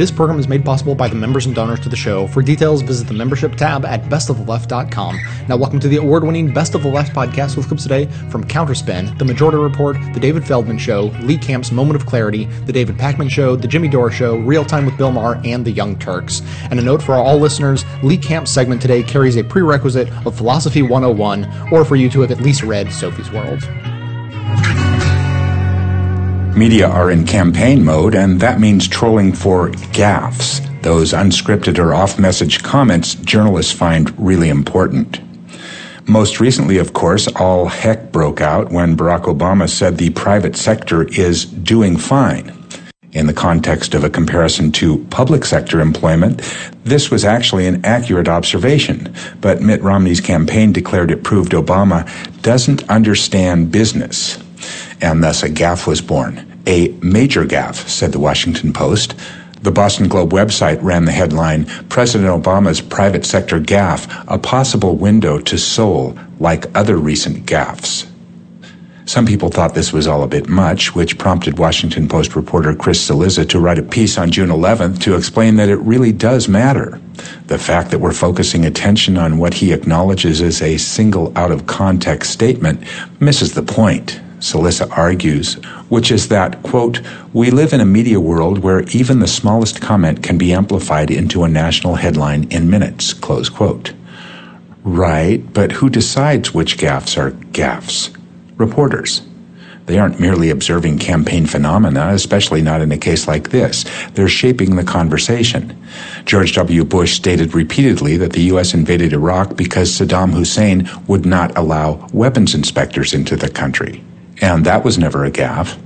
This program is made possible by the members and donors to the show. For details, visit the membership tab at bestoftheleft.com. Now, welcome to the award winning Best of the Left podcast with clips today from Counterspin, The Majority Report, The David Feldman Show, Lee Camp's Moment of Clarity, The David Pakman Show, The Jimmy Dore Show, Real Time with Bill Maher, and The Young Turks. And a note for all listeners Lee Camp's segment today carries a prerequisite of Philosophy 101, or for you to have at least read Sophie's World. Media are in campaign mode, and that means trolling for gaffes, those unscripted or off message comments journalists find really important. Most recently, of course, all heck broke out when Barack Obama said the private sector is doing fine. In the context of a comparison to public sector employment, this was actually an accurate observation, but Mitt Romney's campaign declared it proved Obama doesn't understand business and thus a gaffe was born. A major gaffe, said the Washington Post. The Boston Globe website ran the headline President Obama's private sector gaffe, a possible window to soul, like other recent gaffes. Some people thought this was all a bit much, which prompted Washington Post reporter Chris Cillizza to write a piece on June 11th to explain that it really does matter. The fact that we're focusing attention on what he acknowledges as a single out of context statement misses the point. Cillizza argues, which is that, quote, we live in a media world where even the smallest comment can be amplified into a national headline in minutes, close quote. Right, but who decides which gaffes are gaffes? Reporters. They aren't merely observing campaign phenomena, especially not in a case like this. They're shaping the conversation. George W. Bush stated repeatedly that the U.S. invaded Iraq because Saddam Hussein would not allow weapons inspectors into the country and that was never a gaffe.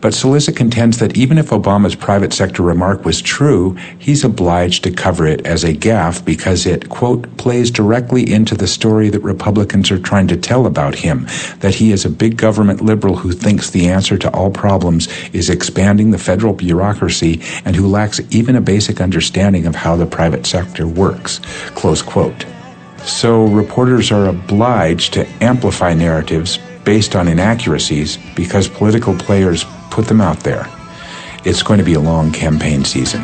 But Cillizza contends that even if Obama's private sector remark was true, he's obliged to cover it as a gaffe because it, quote, plays directly into the story that Republicans are trying to tell about him, that he is a big government liberal who thinks the answer to all problems is expanding the federal bureaucracy and who lacks even a basic understanding of how the private sector works, close quote. So reporters are obliged to amplify narratives based on inaccuracies because political players put them out there. It's going to be a long campaign season.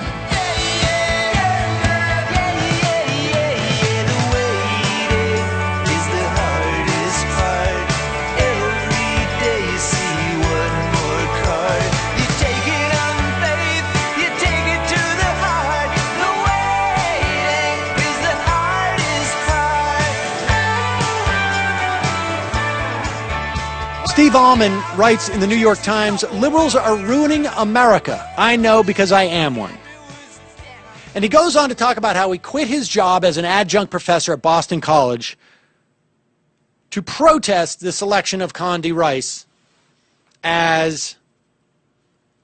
Steve writes in the New York Times Liberals are ruining America. I know because I am one. And he goes on to talk about how he quit his job as an adjunct professor at Boston College to protest the selection of Condi Rice as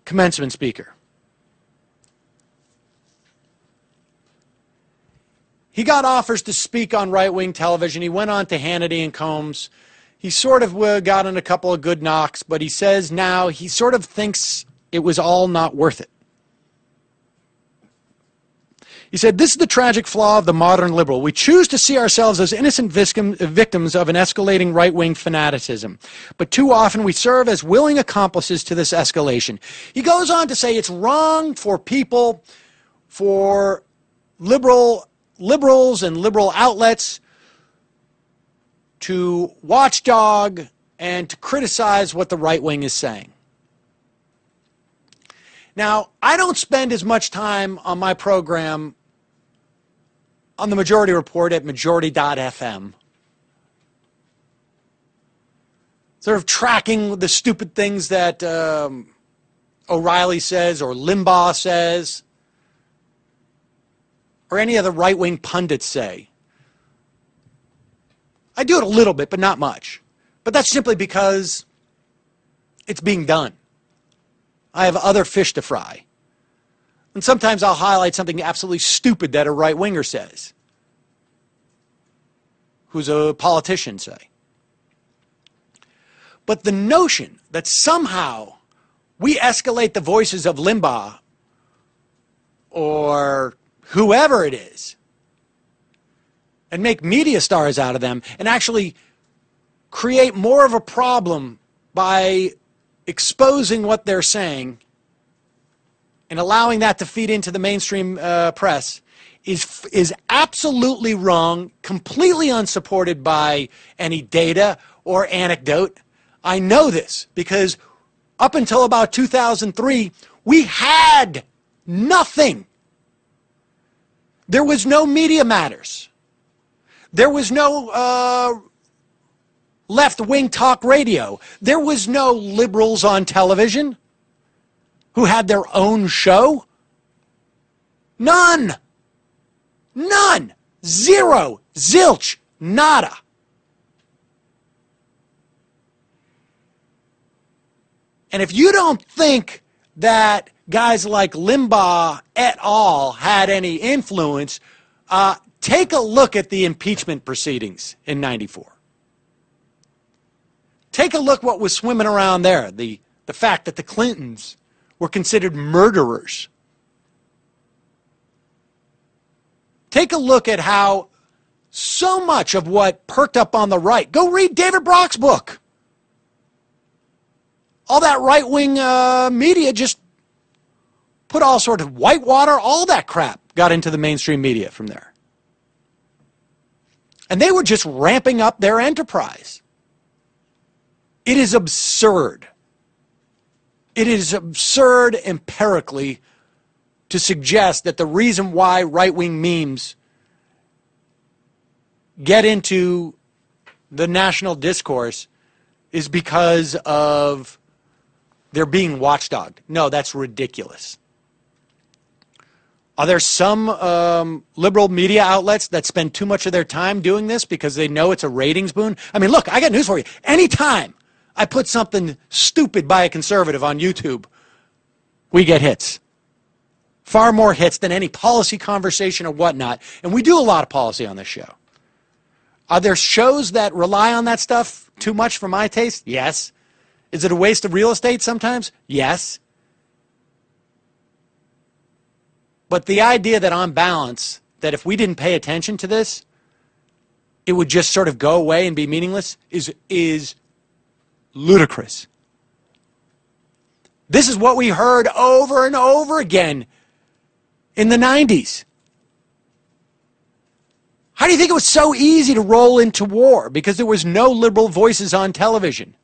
commencement speaker. He got offers to speak on right wing television. He went on to Hannity and Colmes he sort of uh, got in a couple of good knocks, but he says now he sort of thinks it was all not worth it. He said, This is the tragic flaw of the modern liberal. We choose to see ourselves as innocent victims of an escalating right wing fanaticism. But too often we serve as willing accomplices to this escalation. He goes on to say it's wrong for people, for liberal liberals and liberal outlets to watchdog and to criticize what the right wing is saying. Now, I don't spend as much time on my program on the Majority Report at majority.fm. Sort of tracking the stupid things that um, O'Reilly says or Limbaugh says or any of the right wing pundits say. I do it a little bit, but not much. But that's simply because it's being done. I have other fish to fry. And sometimes I'll highlight something absolutely stupid that a right winger says, who's a politician, say. But the notion that somehow we escalate the voices of Limbaugh or whoever it is and make media stars out of them and actually create more of a problem by exposing what they're saying and allowing that to feed into the mainstream uh, press is is absolutely wrong, completely unsupported by any data or anecdote. I know this because up until about 2003, we had nothing. There was no Media Matters. There was no uh, left wing talk radio. There was no liberals on television who had their own show. None. None. Zero. Zilch. Nada. And if you don't think that guys like Limbaugh et al. had any influence, uh, take a look at the impeachment proceedings in 94. Take a look what was swimming around there. The, the fact that the Clintons were considered murderers. Take a look at how so much of what perked up on the right. Go read David Brock's book. All that right wing uh, media just put all sorts of whitewater, all that crap got into the mainstream media from there. And they were just ramping up their enterprise. It is absurd. It is absurd empirically to suggest that the reason why right wing memes get into the national discourse is because of they're being watchdogged. No, that's ridiculous. Are there some um, liberal media outlets that spend too much of their time doing this because they know it's a ratings boon? I mean, look, I got news for you. Anytime I put something stupid by a conservative on YouTube, we get hits. Far more hits than any policy conversation or whatnot. And we do a lot of policy on this show. Are there shows that rely on that stuff too much for my taste? Yes. Is it a waste of real estate sometimes? Yes. But the idea that on balance, that if we didn't pay attention to this, it would just sort of go away and be meaningless is, is ludicrous. This is what we heard over and over again in the 90s. How do you think it was so easy to roll into war? Because there was no liberal voices on television.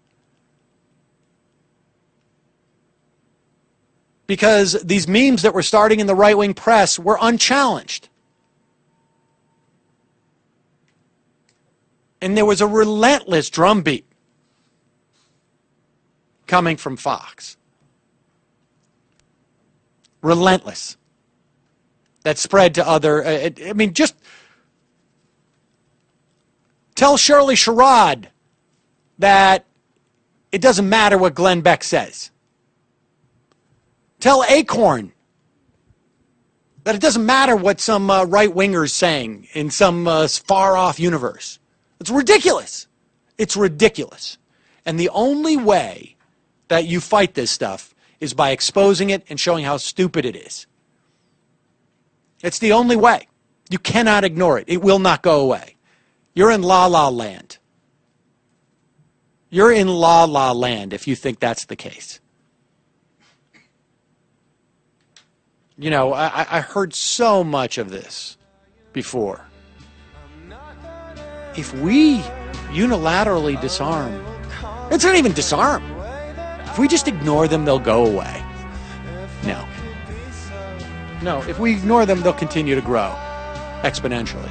Because these memes that were starting in the right wing press were unchallenged. And there was a relentless drumbeat coming from Fox. Relentless. That spread to other, uh, I mean, just tell Shirley Sherrod that it doesn't matter what Glenn Beck says. Tell Acorn that it doesn't matter what some uh, right winger is saying in some uh, far off universe. It's ridiculous. It's ridiculous. And the only way that you fight this stuff is by exposing it and showing how stupid it is. It's the only way. You cannot ignore it. It will not go away. You're in la la land. You're in la la land if you think that's the case. You know, I, I heard so much of this before. If we unilaterally disarm, it's not even disarm. If we just ignore them, they'll go away. No. No, if we ignore them, they'll continue to grow exponentially.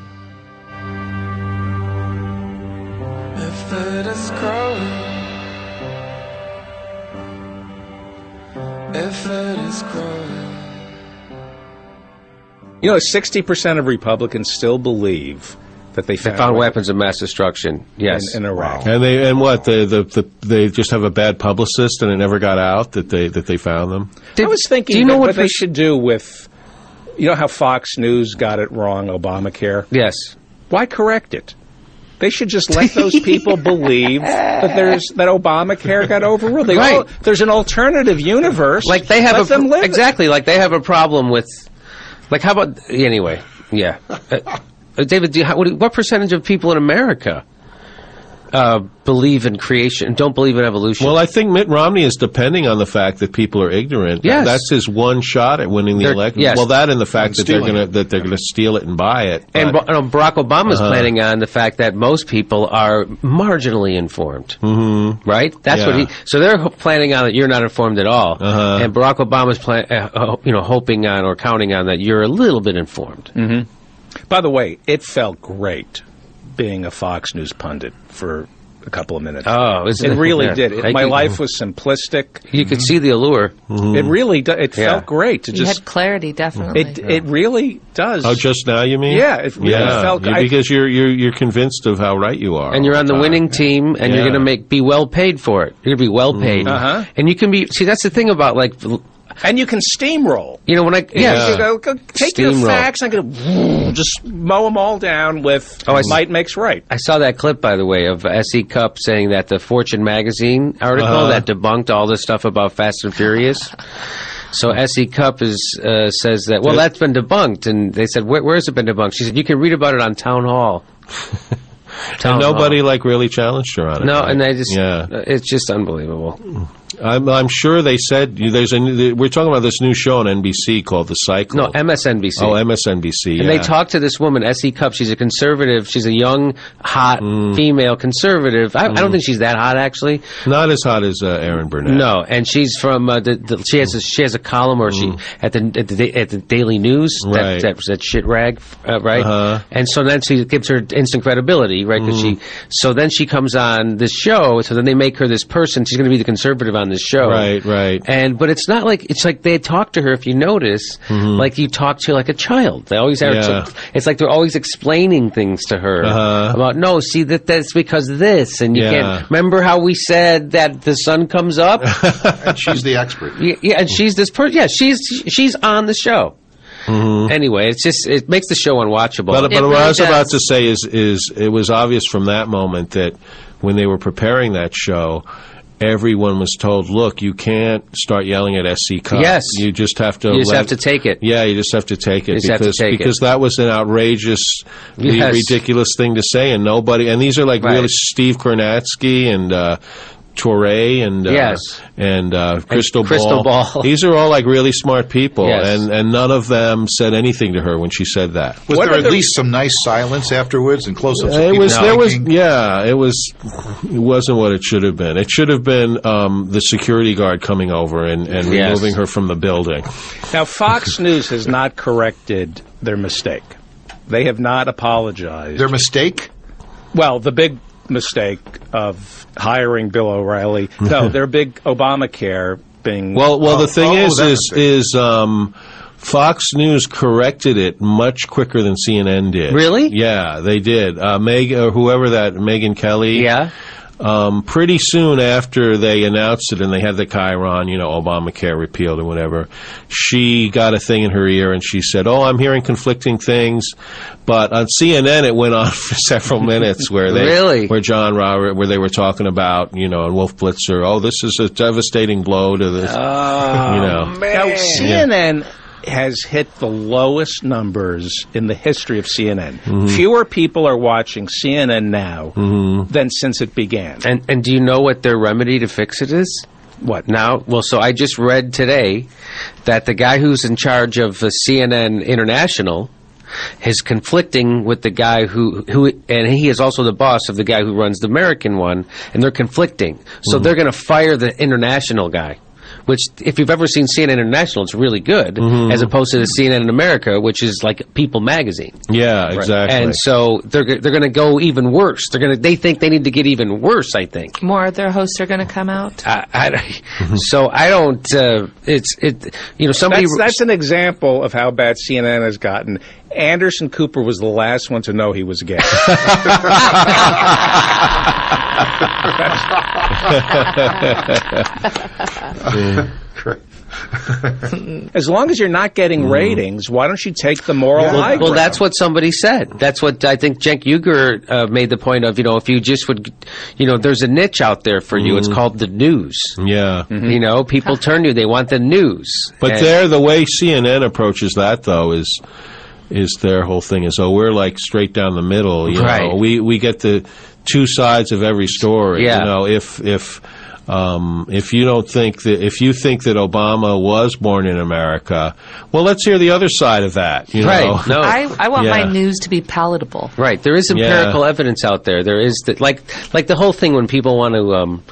You know, 60% of Republicans still believe that they They found, found weapons weapons of mass destruction. Yes. in, in Iraq. And they and what the, the the they just have a bad publicist and it never got out that they that they found them. I was thinking do you know what what they should do with, you know how Fox News got it wrong, Obamacare? yes. Why correct it? They should just let those people believe that there's that Obamacare got overruled. They Right. all, there's an alternative universe. Like they have let a them live it. exactly like they have a problem with like how about anyway? Yeah, uh, uh, David, you, what percentage of people in America uh, believe in creation and don't believe in evolution? Well, I think Mitt Romney is depending on the fact that people are ignorant. Yes. that's his one shot at winning the They're- election. yes. Well, that and the fact And that they're gonna, that they're going to steal it and buy it. and But- Ba- uh, Barack Obama's Uh-huh. planning on the fact that most people are marginally informed, mm-hmm. right? That's what Yeah. he. So they're planning on that you're not informed at all, Uh-huh. and Barack Obama's plan, uh, uh, you know, hoping on or counting on that you're a little bit informed. By the way, it felt great being a Fox News pundit for a couple of minutes. Oh, isn't it it? really Yeah. did. It, my can- life was simplistic. You could see the allure. Mm-hmm. It really do, it Yeah. felt great to You just had clarity, definitely. it mm-hmm. it really does. oh, just now you mean? Yeah, it really yeah, felt- you- I- because you're you're you're convinced of how right you are, and you're on the time. winning team, and you're going to make be well paid for it. You're going to be well mm-hmm. paid, Uh-huh. and you can be. See, that's the thing about like, and you can steamroll. you know, when I yeah, You go, go, take your Steamroll. facts and go, just mow them all down with Oh, I s- might makes right. I saw that clip, by the way, of S.E. Cupp saying that the Fortune magazine article Uh-huh. that debunked all this stuff about Fast and Furious. So S.E. Cupp is uh, says that well, that's been debunked, and they said Where, where's it been debunked? She said you can read about it on Town Hall. Town And Hall. nobody like really challenged her on it. No, right? and they just yeah. it's just unbelievable. I'm, I'm sure they said there's a new, we're talking about this new show on NBC called The Cycle. No, MSNBC. oh MSNBC. And yeah. they talked to this woman, S.E. Cupp. She's a conservative. She's a young, hot female conservative. I, I don't think she's that hot, actually. not as hot as uh, Erin Burnett. No, and she's from uh, the, the. She has a, she has a column where she at the at the, at the Daily News. Right. That, that, that shit rag, uh, right? Uh-huh. And so then she gives her instant credibility, right? Because she. So then she comes on this show. So then they make her this person. She's going to be the conservative on this show. Right, right. And but it's not like it's like they talk to her. If you notice, like you talk to like a child. They always have. Yeah. It's like they're always explaining things to her Uh-huh. about no. See that that's because of this, and you Yeah. can't remember how we said that the sun comes up. And she's the expert. yeah, yeah, and she's this person. Yeah, she's she's on the show. Anyway, it's just it makes the show unwatchable. But, but It what I was about to say is, is it was obvious from that moment that when they were preparing that show, everyone was told, "Look, you can't start yelling at S.E. Cupp. Yes. you just have to. You just let- have to take it. Yeah, you just have to take it have to because it. because that was an outrageous, Yes. ridiculous thing to say, and nobody. And these are like Right. really Steve Kornacki and. Uh, Touré and uh, Yes. and uh, Crystal, Crystal Ball. These are all like really smart people, Yes. and and none of them said anything to her when she said that. Was What there at other- least some nice silence afterwards and close-ups? of It people was there was yeah it was it wasn't what it should have been. It should have been um, the security guard coming over and, and Yes. removing her from the building. Now, Fox News has not corrected their mistake. They have not apologized. Their mistake? well, the big mistake of hiring Bill O'Reilly. No, their big Obamacare being. Well, well, Oh, the thing oh, is, that is mistake. is um, Fox News corrected it much quicker than CNN did. Really? Yeah, they did. Uh, Meg, or whoever that Megyn Kelly. yeah. Um, pretty soon after they announced it and they had the Chiron, you know, Obamacare repealed or whatever, she got a thing in her ear and she said, "Oh, I'm hearing conflicting things." But on CNN, it went on for several minutes where they, Really? where John Robert, where they were talking about, you know, and Wolf Blitzer, "Oh, this is a devastating blow to this," Oh, you know. now, CNN has hit the lowest numbers in the history of CNN. Mm-hmm. Fewer people are watching CNN now than since it began. And and do you know what their remedy to fix it is? What? Now, well, so I just read today that the guy who's in charge of CNN International is conflicting with the guy who who and he is also the boss of the guy who runs the American one, and they're conflicting. So they're going to fire the international guy. Which if you've ever seen CNN International, it's really good, Mm-hmm. as opposed to the CNN in America, which is like People magazine. Yeah, exactly. And so they're they're going to go even worse. They're going to they think they need to get even worse. I think. More of their hosts are going to come out. I, I, so I don't. Uh, it's it. You know, somebody. That's, that's an example of how bad CNN has gotten. Anderson Cooper was the last one to know he was gay. as long as you're not getting mm. ratings, why don't you take the moral well, high well, that's what somebody said. That's what I think Cenk Uygur uh, made the point of. You know, if you just would, you know, there's a niche out there for you. It's mm. called the news. yeah. Mm-hmm. You know, people turn to you. They want the news. But And- there, the way CNN approaches that though is is their whole thing is oh we're like straight down the middle. You Right. know, we we get the two sides of every story. Yeah. You know, if if um, if you don't think that if you think that Obama was born in America, well, let's hear the other side of that. You Right. know? No. I, I want Yeah. my news to be palatable. Right, there is empirical evidence out there. There is the, like like the whole thing when people want to um,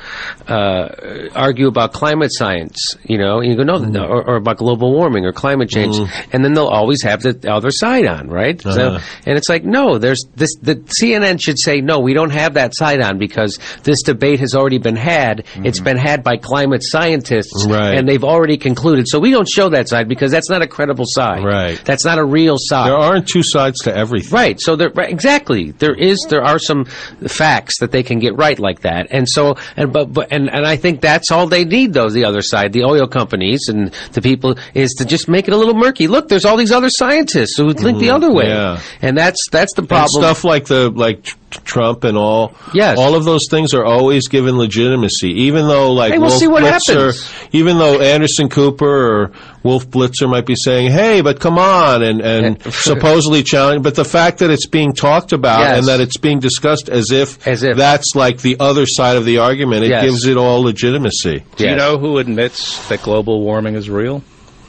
uh, argue about climate science, you know, you go no, Mm. no, or, or about global warming or climate change, and then they'll always have the other side on, right? Uh-huh. and it's like no, there's this. The CNN should say no, we don't have that side on because this debate has already been had. It's been had by climate scientists, Mm-hmm. Right. and they've already concluded. So we don't show that side because that's not a credible side. Right. That's not a real side. There aren't two sides to everything. Right. So there, right, exactly. There is, there are some facts that they can get right like that. And so, and, but, but, and, and I think that's all they need though, the other side, the oil companies and the people is to just make it a little murky. Look, there's all these other scientists who think the other way. Mm-hmm. yeah. And that's, that's the And problem. stuff like the like Trump and all. Yes. all of those things are always given legitimacy, even though like Hey, we'll Wolf see what Blitzer, happens. even though Anderson Cooper or Wolf Blitzer might be saying, "Hey, but come on," and and supposedly challenging, but the fact that it's being talked about Yes. and that it's being discussed as if As if. that's like the other side of the argument, it Yes. gives it all legitimacy. Do you know who admits that global warming is real?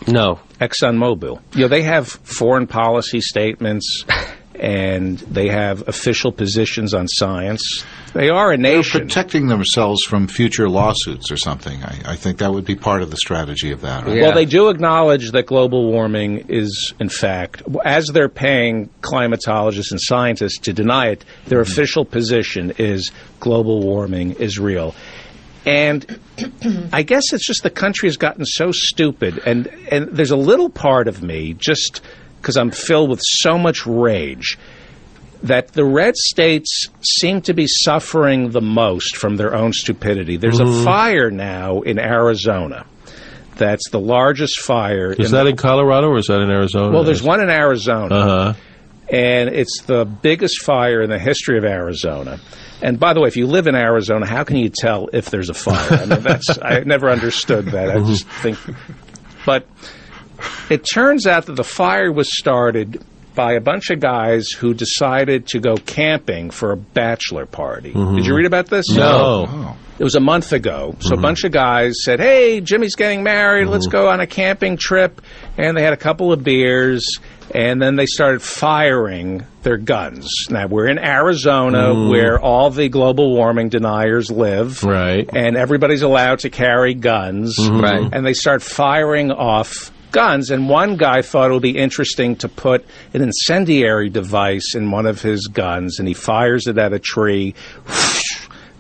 no. ExxonMobil. You know, they have foreign policy statements and they have official positions on science. They are a nation. They're protecting themselves from future lawsuits or something. I, I think that would be part of the strategy of that. Right? Yeah. Well, they do acknowledge that global warming is, in fact, as they're paying climatologists and scientists to deny it, their mm-hmm. official position is global warming is real. And I guess it's just the country has gotten so stupid, and, and there's a little part of me, just because I'm filled with so much rage, that the red states seem to be suffering the most from their own stupidity. There's a fire now in Arizona. That's the largest fire. Is in that the, in Colorado or is that in Arizona? well, there's one in Arizona, Uh huh. and it's the biggest fire in the history of Arizona. And by the way, if you live in Arizona, how can you tell if there's a fire? I mean, that's I never understood that. I just think, but it turns out that the fire was started by a bunch of guys who decided to go camping for a bachelor party. Mm-hmm. Did you read about this? No. It was a month ago. So a mm-hmm. bunch of guys said, "Hey, Jimmy's getting married. Let's mm-hmm. go on a camping trip." And they had a couple of beers, and then they started firing their guns. Now we're in Arizona, mm. where all the global warming deniers live, Right. And everybody's allowed to carry guns, Right. And they start firing off guns. And one guy thought it would be interesting to put an incendiary device in one of his guns, and he fires it at a tree.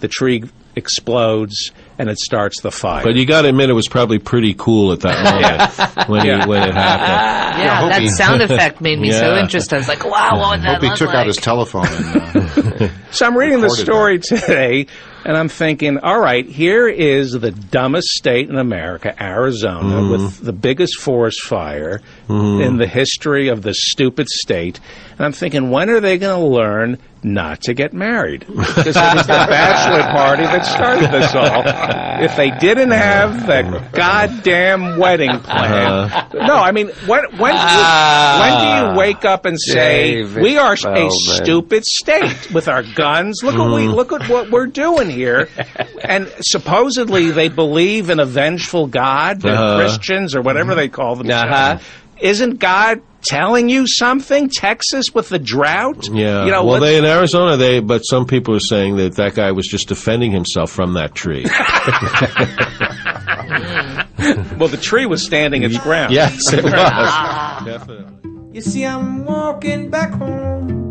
The tree explodes and it starts the fire. But you got to admit, it was probably pretty cool at that moment when Yeah. he, when it happened. Yeah, hope that he- sound effect made me so interested. I was like, wow, what would that Hope he took like? out his telephone and uh, So I'm reading the recorded story today, and I'm thinking, all right, here is the dumbest state in America, Arizona, mm-hmm. with the biggest forest fire mm-hmm. in the history of the stupid state. And I'm thinking, when are they going to learn not to get married? Because it was the bachelor party that started this all. If they didn't have that goddamn wedding plan. Uh-huh. No, I mean, when, when, do you, when do you wake up and say, David we are a Feldman. stupid state with our guns. Look what we look at what we're doing here. And supposedly they believe in a vengeful God. They're Uh-huh. Christians or whatever they call themselves. Uh-huh. Isn't God telling you something? Texas with the drought. Yeah. You know. well, they in Arizona, they but some people are saying that that guy was just defending himself from that tree. well, the tree was standing its ground. Yes, it was. Definitely. You see, I'm walking back home,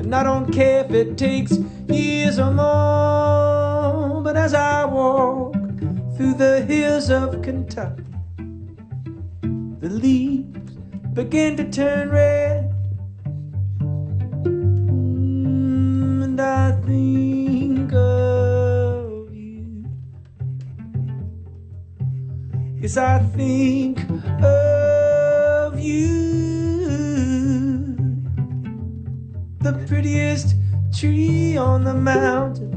and I don't care if it takes years or more. But as I walk through the hills of Kentucky, the leaves begin to turn red. Mm, And I think of you. Yes, I think of you. Prettiest tree on the mountain.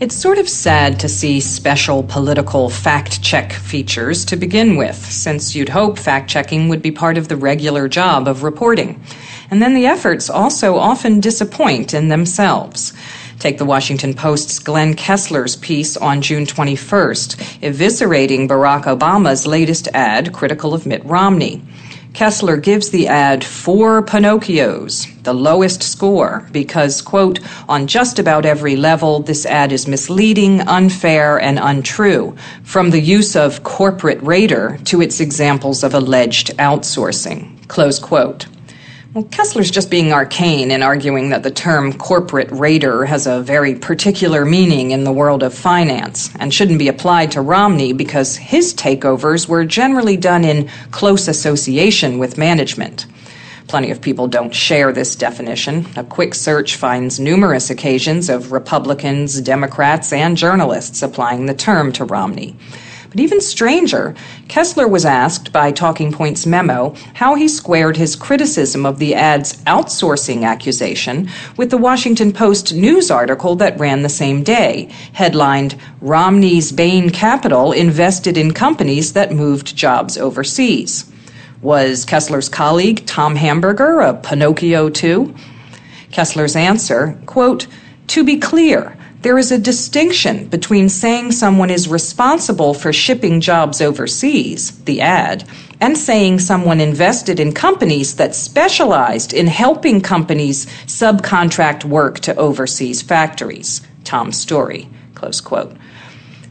It's sort of sad to see special political fact check features to begin with, since you'd hope fact checking would be part of the regular job of reporting. And then the efforts also often disappoint in themselves. Take the Washington Post's Glenn Kessler's piece on June 21st, eviscerating Barack Obama's latest ad critical of Mitt Romney. Kessler gives the ad four Pinocchios, the lowest score, because, quote, on just about every level, this ad is misleading, unfair, and untrue, from the use of corporate raider to its examples of alleged outsourcing, close quote. Well, Kessler's just being arcane in arguing that the term corporate raider has a very particular meaning in the world of finance and shouldn't be applied to Romney because his takeovers were generally done in close association with management. Plenty of people don't share this definition. A quick search finds numerous occasions of Republicans, Democrats, and journalists applying the term to Romney. But even stranger, Kessler was asked by Talking Points memo how he squared his criticism of the ad's outsourcing accusation with the Washington Post news article that ran the same day, headlined Romney's Bain Capital invested in companies that moved jobs overseas. Was Kessler's colleague Tom Hamburger a Pinocchio too? Kessler's answer, quote, to be clear, there is a distinction between saying someone is responsible for shipping jobs overseas, the ad, and saying someone invested in companies that specialized in helping companies subcontract work to overseas factories. Tom's story. Close quote.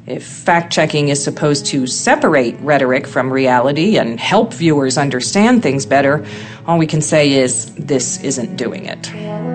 If fact checking is supposed to separate rhetoric from reality and help viewers understand things better, all we can say is this isn't doing it.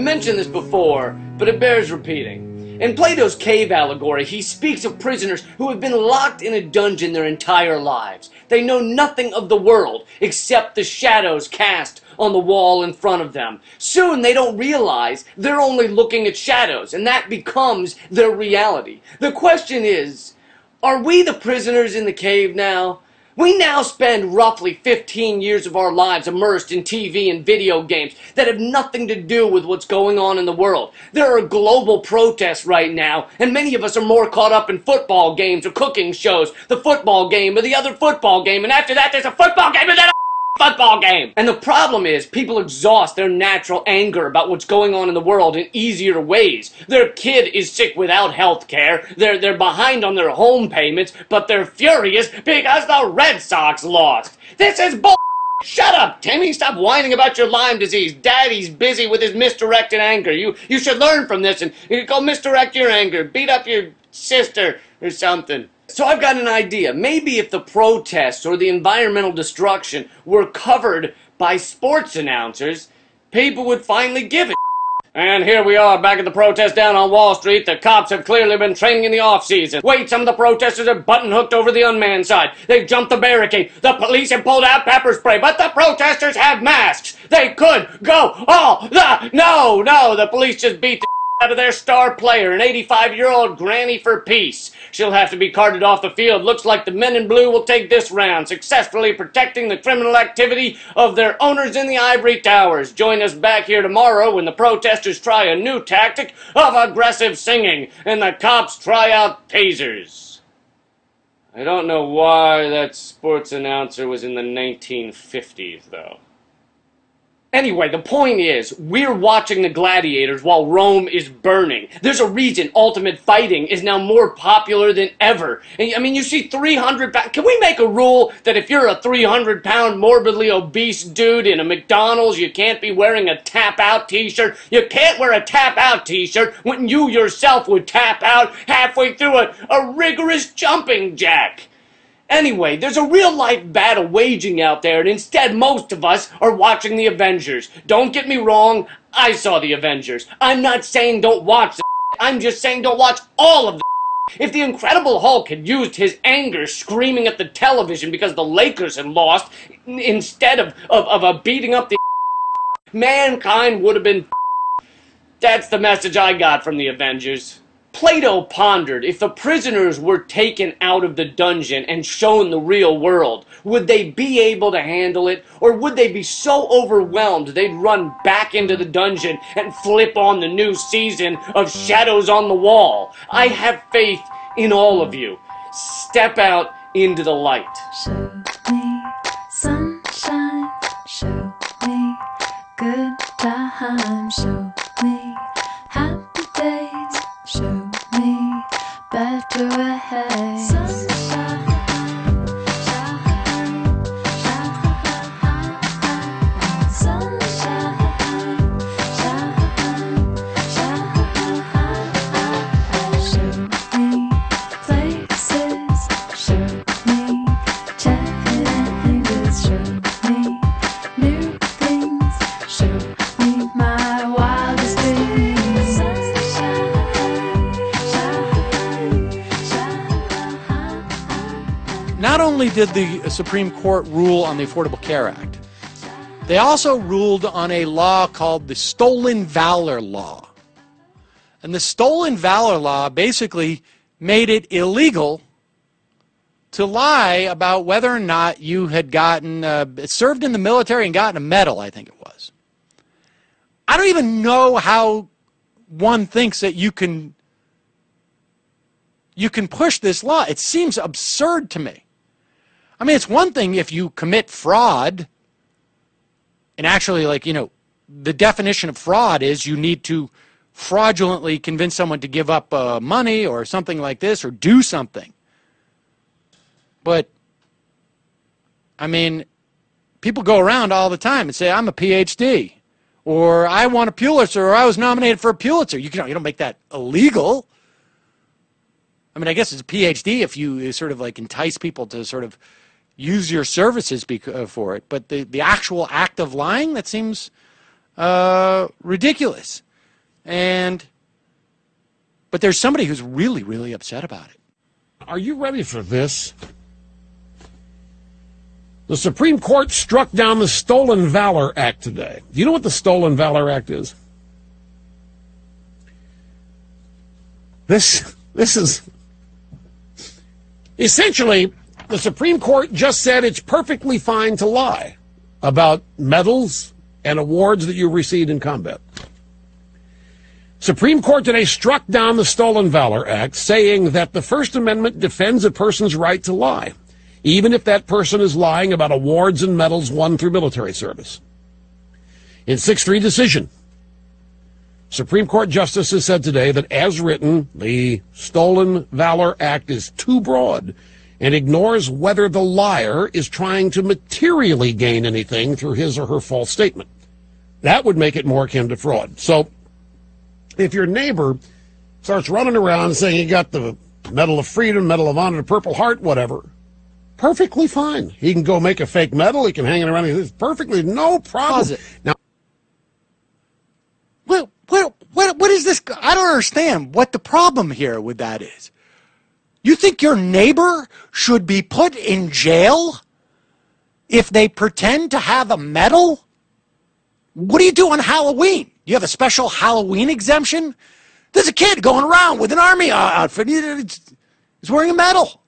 I've mentioned this before, but it bears repeating. In Plato's cave allegory, he speaks of prisoners who have been locked in a dungeon their entire lives. They know nothing of the world except the shadows cast on the wall in front of them. Soon they don't realize they're only looking at shadows, and that becomes their reality. The question is, are we the prisoners in the cave now? We now spend roughly 15 years of our lives immersed in TV and video games that have nothing to do with what's going on in the world. There are global protests right now, and many of us are more caught up in football games or cooking shows, the football game or the other football game, and after that there's a football game and then football game. And the problem is people exhaust their natural anger about what's going on in the world in easier ways. Their kid is sick without health care. They're they're behind on their home payments, but they're furious because the Red Sox lost. This is bull Shut up, Timmy. Stop whining about your Lyme disease. Daddy's busy with his misdirected anger. You you should learn from this and you go misdirect your anger. Beat up your sister or something. So I've got an idea. Maybe if the protests or the environmental destruction were covered by sports announcers, people would finally give it. And here we are back at the protest down on Wall Street. The cops have clearly been training in the off season. Wait, some of the protesters are button hooked over the unmanned side. They've jumped the barricade. The police have pulled out pepper spray, but the protesters have masks. They could go all the no, no. The police just beat the out of their star player, an 85 year old granny for peace. She'll have to be carted off the field. Looks like the men in blue will take this round, successfully protecting the criminal activity of their owners in the ivory towers. Join us back here tomorrow when the protesters try a new tactic of aggressive singing and the cops try out tasers. I don't know why that sports announcer was in the 1950s, though. Anyway, the point is, we're watching the gladiators while Rome is burning. There's a reason Ultimate Fighting is now more popular than ever. I mean, you see 300 pound. Can we make a rule that if you're a 300 pound morbidly obese dude in a McDonald's, you can't be wearing a tap out t shirt? You can't wear a tap out t shirt when you yourself would tap out halfway through a, a rigorous jumping jack. Anyway, there's a real life battle waging out there, and instead, most of us are watching the Avengers. Don't get me wrong, I saw the Avengers. I'm not saying don't watch the I'm just saying don't watch all of the if the Incredible Hulk had used his anger screaming at the television because the Lakers had lost instead of, of, of a beating up the mankind would have been that's the message I got from the Avengers. Plato pondered if the prisoners were taken out of the dungeon and shown the real world, would they be able to handle it, or would they be so overwhelmed they'd run back into the dungeon and flip on the new season of Shadows on the Wall? I have faith in all of you. Step out into the light. Show me sunshine, show me good times, show better ahead. Only did the Supreme Court rule on the Affordable Care Act, they also ruled on a law called the Stolen Valor Law. And the Stolen Valor Law basically made it illegal to lie about whether or not you had gotten uh, served in the military and gotten a medal, I think it was. I don't even know how one thinks that you can you can push this law. It seems absurd to me. I mean, it's one thing if you commit fraud, and actually, like, you know, the definition of fraud is you need to fraudulently convince someone to give up uh, money or something like this or do something. But, I mean, people go around all the time and say, I'm a PhD, or I won a Pulitzer, or I was nominated for a Pulitzer. You, can, you don't make that illegal. I mean, I guess it's a PhD if you sort of like entice people to sort of use your services uh, for it. But the, the actual act of lying, that seems uh, ridiculous. And, but there's somebody who's really, really upset about it. Are you ready for this? The Supreme Court struck down the Stolen Valor Act today. Do you know what the Stolen Valor Act is? This this is essentially the Supreme Court just said it's perfectly fine to lie about medals and awards that you received in combat. Supreme Court today struck down the Stolen Valor Act, saying that the First Amendment defends a person's right to lie, even if that person is lying about awards and medals won through military service. In 6 3 decision, Supreme Court justices said today that, as written, the Stolen Valor Act is too broad and ignores whether the liar is trying to materially gain anything through his or her false statement. That would make it more akin to fraud. So, if your neighbor starts running around saying he got the Medal of Freedom, Medal of Honor, the Purple Heart, whatever, perfectly fine. He can go make a fake medal. He can hang it around. It's perfectly no problem. Now, What, what, what, what is this? I don't understand what the problem here with that is. You think your neighbor should be put in jail if they pretend to have a medal? What do you do on Halloween? Do you have a special Halloween exemption? There's a kid going around with an army outfit. He's wearing a medal.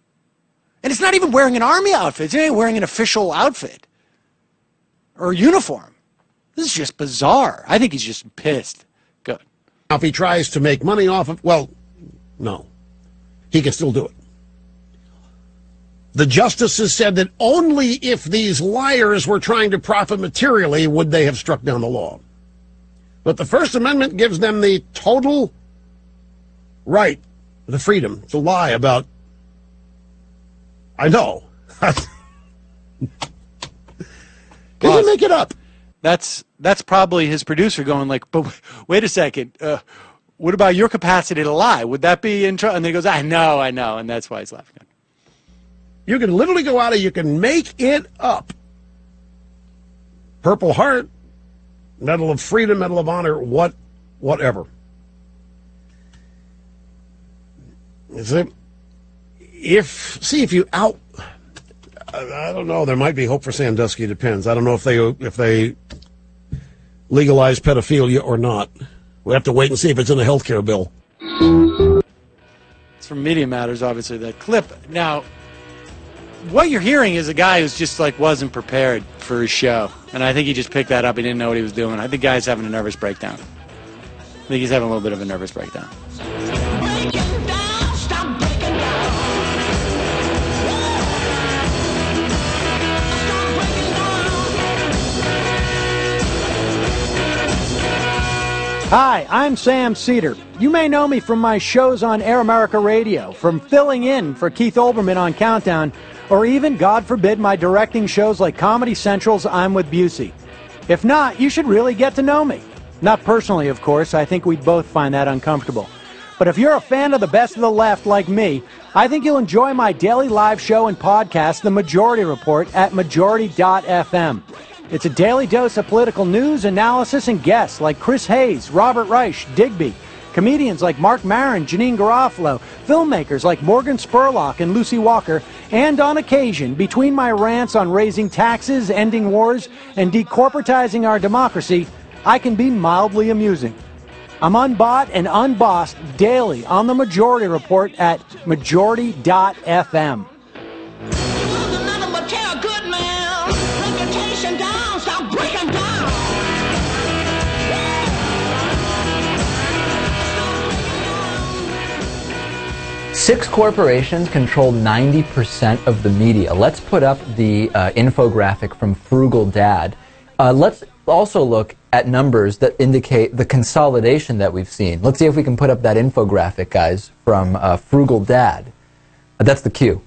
And it's not even wearing an army outfit. It's not wearing an official outfit or uniform. This is just bizarre. I think he's just pissed. Good. Now, if he tries to make money off of, well, no, he can still do it. The justices said that only if these liars were trying to profit materially would they have struck down the law. But the First Amendment gives them the total right, the freedom to lie about. I know. didn't make it up. That's that's probably his producer going like, but wait a second. Uh, what about your capacity to lie? Would that be in trouble? And he goes, I know, I know, and that's why he's laughing. You can literally go out and you can make it up. Purple Heart, Medal of Freedom, Medal of Honor, what, whatever. Is it? If see if you out, I, I don't know. There might be hope for Sandusky. Depends. I don't know if they if they legalize pedophilia or not. We have to wait and see if it's in the health care bill. It's from Media Matters, obviously, that clip. Now, what you're hearing is a guy who's just like wasn't prepared for his show. And I think he just picked that up. He didn't know what he was doing. I think the guy's having a nervous breakdown. I think he's having a little bit of a nervous breakdown. Hi, I'm Sam Seder. You may know me from my shows on Air America Radio, from filling in for Keith Olbermann on Countdown, or even, God forbid, my directing shows like Comedy Central's I'm with Busey. If not, you should really get to know me. Not personally, of course, I think we'd both find that uncomfortable. But if you're a fan of the best of the left like me, I think you'll enjoy my daily live show and podcast, The Majority Report, at majority.fm. It's a daily dose of political news, analysis, and guests like Chris Hayes, Robert Reich, Digby, comedians like Marc Maron, Janeane Garofalo, filmmakers like Morgan Spurlock and Lucy Walker, and on occasion, between my rants on raising taxes, ending wars, and decorporatizing our democracy, I can be mildly amusing. I'm unbought and unbossed daily on the Majority Report at majority.fm. Six corporations control 90% of the media. Let's put up the uh, infographic from Frugal Dad. Uh, let's also look at numbers that indicate the consolidation that we've seen. Let's see if we can put up that infographic, guys, from uh, Frugal Dad. Uh, that's the cue.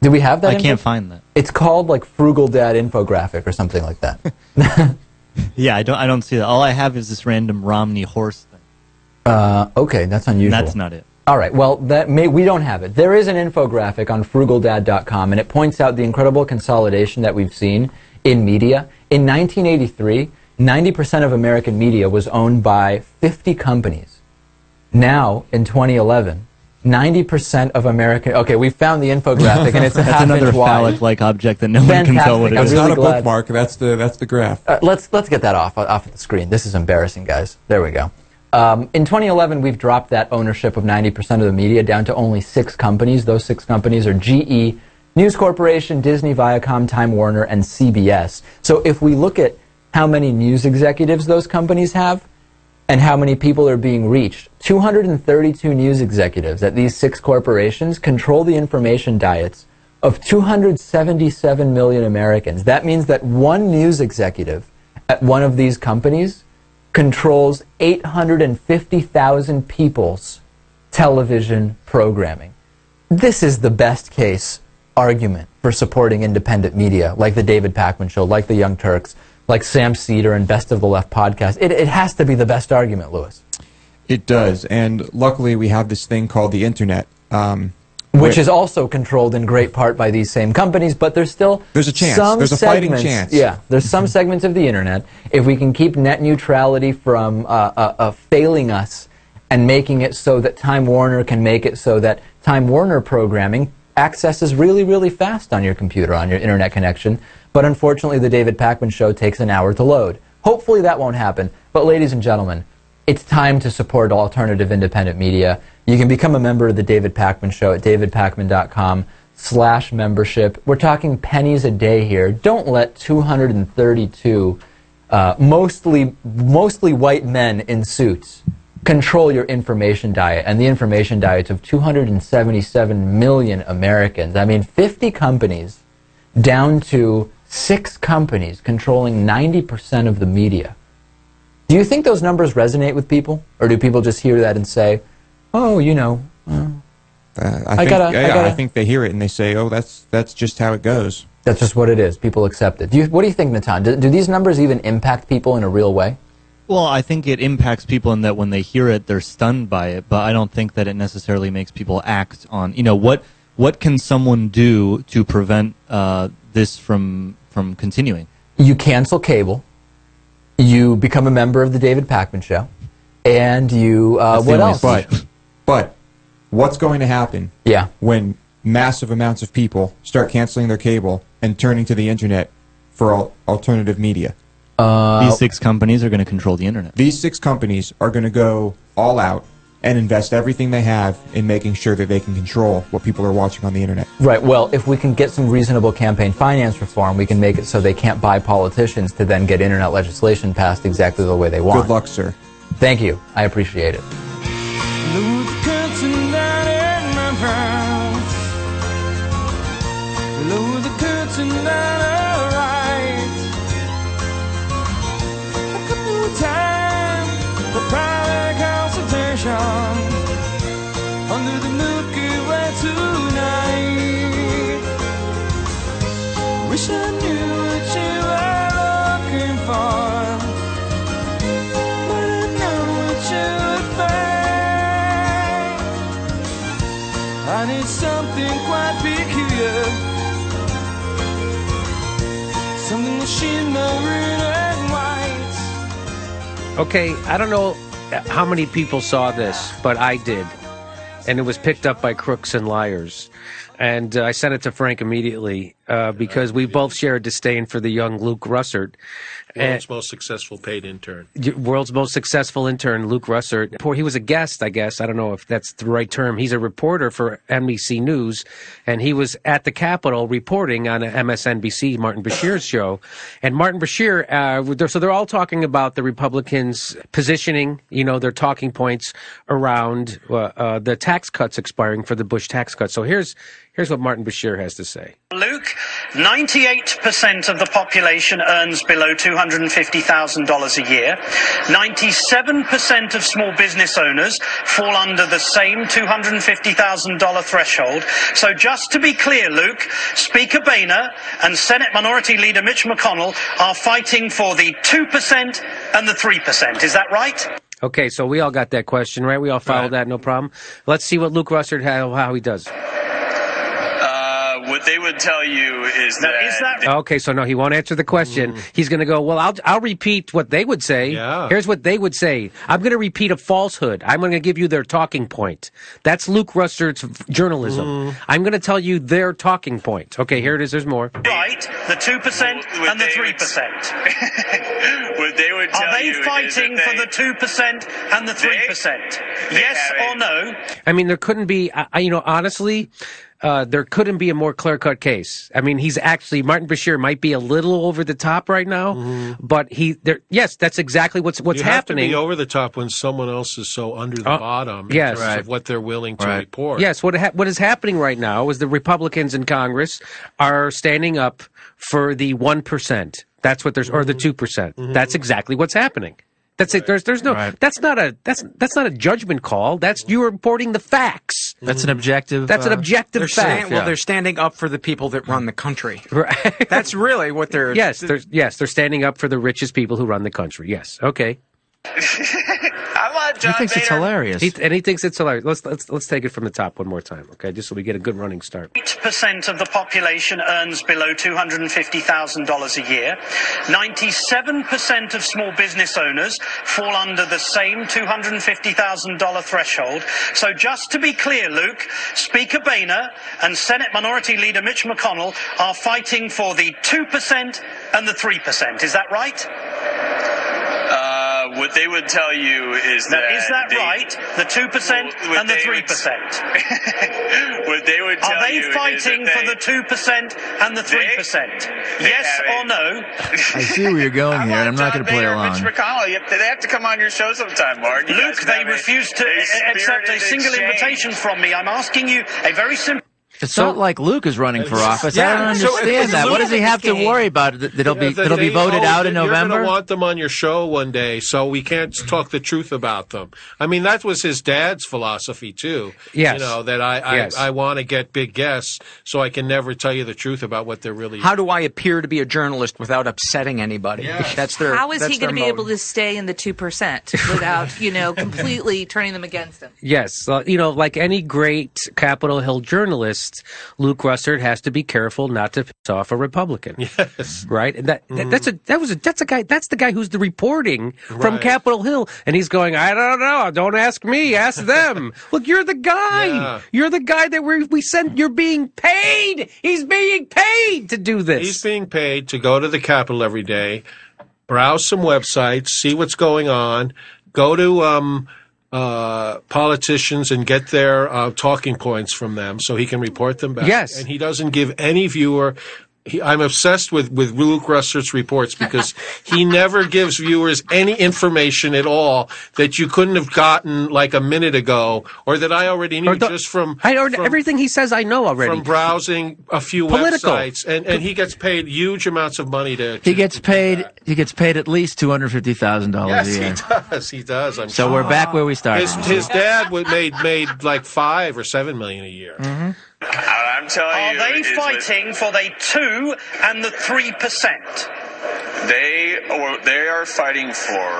Do we have that? I info- can't find that. It's called like Frugal Dad infographic or something like that. Yeah, I don't. I don't see that. All I have is this random Romney horse thing. Uh, okay, that's unusual. That's not it. All right. Well, that may, we don't have it. There is an infographic on frugaldad.com, and it points out the incredible consolidation that we've seen in media. In 1983, 90% of American media was owned by 50 companies. Now, in 2011, 90% of American. Okay, we found the infographic, and it's a That's half another inch wide. phallic-like object that no one can tell what it is. Fantastic. really not a glad. bookmark. That's the that's the graph. Uh, let's let's get that off off the screen. This is embarrassing, guys. There we go. Um, in 2011, we've dropped that ownership of 90% of the media down to only six companies. Those six companies are GE, News Corporation, Disney, Viacom, Time Warner, and CBS. So if we look at how many news executives those companies have and how many people are being reached, 232 news executives at these six corporations control the information diets of 277 million Americans. That means that one news executive at one of these companies controls 850,000 people's television programming. This is the best case argument for supporting independent media, like the David Pakman Show, like the Young Turks, like Sam Seder and Best of the Left podcast. It, it has to be the best argument, Lewis. It does, and luckily we have this thing called the internet, um, Which is also controlled in great part by these same companies, but there's still There's a chance. Some There's a fighting chance. Yeah, there's some segments of the internet. If we can keep net neutrality from uh, uh, uh, failing us and making it so that Time Warner can make it so that Time Warner programming accesses really, really fast on your computer, on your internet connection. But unfortunately, the David Pakman Show takes an hour to load. Hopefully, that won't happen. But, ladies and gentlemen, it's time to support alternative independent media. You can become a member of the David Pakman Show at davidpakman.com slash membership. We're talking pennies a day here. Don't let 232 uh, mostly mostly white men in suits control your information diet and the information diets of 277 million Americans. I mean, 50 companies down to six companies controlling 90% of the media. Do you think those numbers resonate with people? Or do people just hear that and say, oh, you know, uh, Uh, I, I think, gotta- I gotta- I think they hear it and they say, "Oh, that's that's just how it goes." that's just what it is. People accept it. Do you, what do you think, Natan? Do, do these numbers even impact people in a real way? Well, I think it impacts people in that when they hear it, they're stunned by it. But I don't think that it necessarily makes people act on. You know what? What can someone do to prevent uh, this from from continuing? You cancel cable. You become a member of the David Pakman Show, and you uh, what else? But, but what's going to happen? Yeah. When massive amounts of people start canceling their cable and turning to the internet for al- alternative media. Uh, These six companies are going to control the internet. These six companies are going to go all out and invest everything they have in making sure that they can control what people are watching on the internet. Right. Well, if we can get some reasonable campaign finance reform, we can make it so they can't buy politicians to then get internet legislation passed exactly the way they want. Good luck, sir. Thank you. I appreciate it. Load the curtain down in my pants. Okay, I don't know how many people saw this, but I did. And it was picked up by Crooks and Liars. And uh, I sent it to Frank immediately uh, because we both share a disdain for the young Luke Russert. World's most successful paid intern. World's most successful intern, Luke Russert. Poor- He was a guest, I guess. I don't know if that's the right term. He's a reporter for NBC News, and he was at the Capitol reporting on MSNBC Martin Bashir's show. And Martin Bashir, uh, they're- so they're all talking about the Republicans' positioning, you know, their talking points around uh, uh, the tax cuts expiring for the Bush tax cuts. So here's here's what Martin Bashir has to say. Luke, 98% of the population earns below $250,000 a year. 97% of small business owners fall under the same $250,000 threshold. So just to be clear, Luke, Speaker Boehner and Senate Minority Leader Mitch McConnell are fighting for the 2% and the 3%. Is that right? Okay, so we all got that question, right? We all followed that, no problem. Let's see what Luke Russert how, how he does. What they would tell you is that, is that Okay, so no, he won't answer the question. Mm. He's going to go, well, I'll, I'll repeat what they would say. Yeah. Here's what they would say. I'm going to repeat a falsehood. I'm going to give you their talking point. That's Luke Russert's journalism. Mm. I'm going to tell you their talking point. Okay, here it is. There's more. right? The 2% and the 3%. what they would tell Are they you is fighting that for the 2% and the 3%? Yes or no? I mean, there couldn't be, I, I- you know, honestly, uh, there couldn't be a more clear cut case. I mean, he's actually, Martin Bashir might be a little over the top right now, but he, there, yes, that's exactly what's, what's you have happening. to be over the top when someone else is so under the Uh, bottom in yes. terms Right. of what they're willing to Right. report. Yes, what ha- what is happening right now is the Republicans in Congress are standing up for the one percent. That's what there's, or the two percent. That's exactly what's happening. That's it. There's there's no. That's not a that's that's not a judgment call. That's you are reporting the facts. That's an objective. That's an uh, objective fact. stand- well, they're standing up for the people that run the country. Right. That's really what they're. Yes, they're yes they're standing up for the richest people who run the country. Yes. Okay. I want John he thinks it's hilarious. He, and he thinks it's hilarious. Let's let's let's take it from the top one more time. Okay, just so we get a good running start. 8% of the population earns below $250,000 a year. 97% of small business owners fall under the same $250,000 threshold. So just to be clear, Luke, Speaker Boehner and Senate Minority Leader Mitch McConnell are fighting for the 2% and the 3%. Is that right? Uh, what they would tell you is Now, that is that they- right? The 2% What and the 3%? What they would tell Are they you is fighting that for the 2% and the 3%? yes or no? I see where you're going here, and I'm not going to play Mayor along. Mitch McConnell, you have to, they have to come on your show sometime, Mark. You Luke, they have a- refused to a a- accept a single exchange. invitation from me. I'm asking you a very simple. It's not like Luke is running for office. I don't understand it's that. What does he have to worry about? That it'll be that it'll be voted out in November. You're November. going to want them on your show one day, so we can't talk the truth about them. I mean, that was his dad's philosophy too. Yes. You know that I I, Yes. I want to get big guests, so I can never tell you the truth about what they're really. How do I appear to be a journalist without upsetting anybody? Yes. That's their. How is he going to be motive. able to stay in the 2% without, you know, completely turning them against him? Yes, uh, you know, like any great Capitol Hill journalist, Luke Russert has to be careful not to piss off a Republican. Yes, right. And that, that that's a that was a that's a guy that's the guy who's the reporting from Right. Capitol Hill, and he's going, I don't know, don't ask me, ask them. Look, you're the guy. Yeah. You're the guy that we we sent. You're being paid. He's being paid to do this. He's being paid to go to the Capitol every day, browse some websites, see what's going on, go to um, uh, politicians and get their uh, talking points from them so he can report them back. Yes. And he doesn't give any viewer. He, I'm obsessed with, with Luke Russert's reports because he never gives viewers any information at all that you couldn't have gotten like a minute ago or that I already knew Or the- just from I already, everything he says I know already. from browsing a few Political. websites, and, and he gets paid huge amounts of money to. he gets paid. He gets paid at least two hundred fifty thousand dollars Yes, a he does. He does. I'm So sure. we're back where we started. His, his dad would made made like five or seven million a year. Mm-hmm. I'm telling Are you, they fighting for the 2 and the 3%? They or they are fighting for,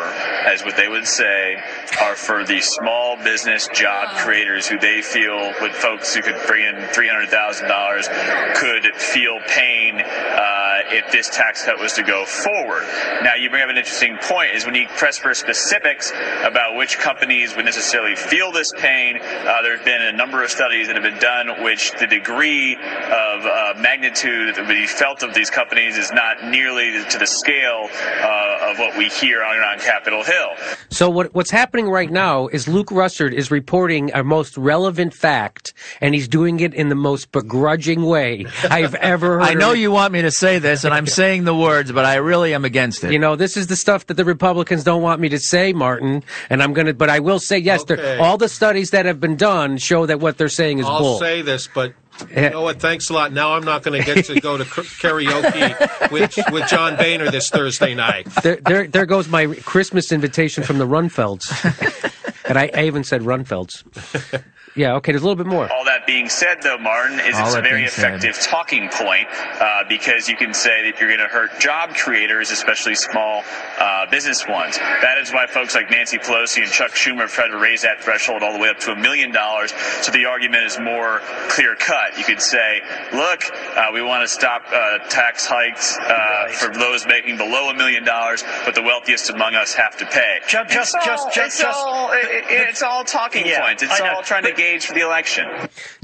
as what they would say, are for the small business job creators who they feel, with folks who could bring in three hundred thousand dollars, could feel pain uh, if this tax cut was to go forward. Now, you bring up an interesting point: is when you press for specifics about which companies would necessarily feel this pain. Uh, there have been a number of studies that have been done, which the degree of uh, magnitude that would be felt of these companies is not nearly to the scale uh, of what we hear on, on Capitol Hill. So what what's happening right now is Luke Russert is reporting a most relevant fact, and he's doing it in the most begrudging way I've ever heard. I know you want me to say this, and I'm saying the words, but I really am against it. You know, this is the stuff that the Republicans don't want me to say, Martin. And I'm gonna, but I will say yes. Okay. All the studies that have been done show that what they're saying is bull. I'll say this, but you eh. know what? Thanks a lot. Now I'm not going to get to go to karaoke with with John Boehner this Thursday night. there, there, there goes my Christmas invitation from the Runfelds. and I, I even said Runfelds. Yeah, okay, there's a little bit more. All that being said, though, Martin, is All it's a very being said. effective talking point uh, because you can say that you're going to hurt job creators, especially small uh, business ones. That is why folks like Nancy Pelosi and Chuck Schumer have tried to raise that threshold all the way up to a million dollars. So the argument is more clear cut. You could say, look, uh, we want to stop uh, tax hikes uh, for those making below a million dollars, but the wealthiest among us have to pay. Just, just, it's just, all, just, it's all, it- it- it's all talking Yeah, points. It's I know. all trying to gauge for the election.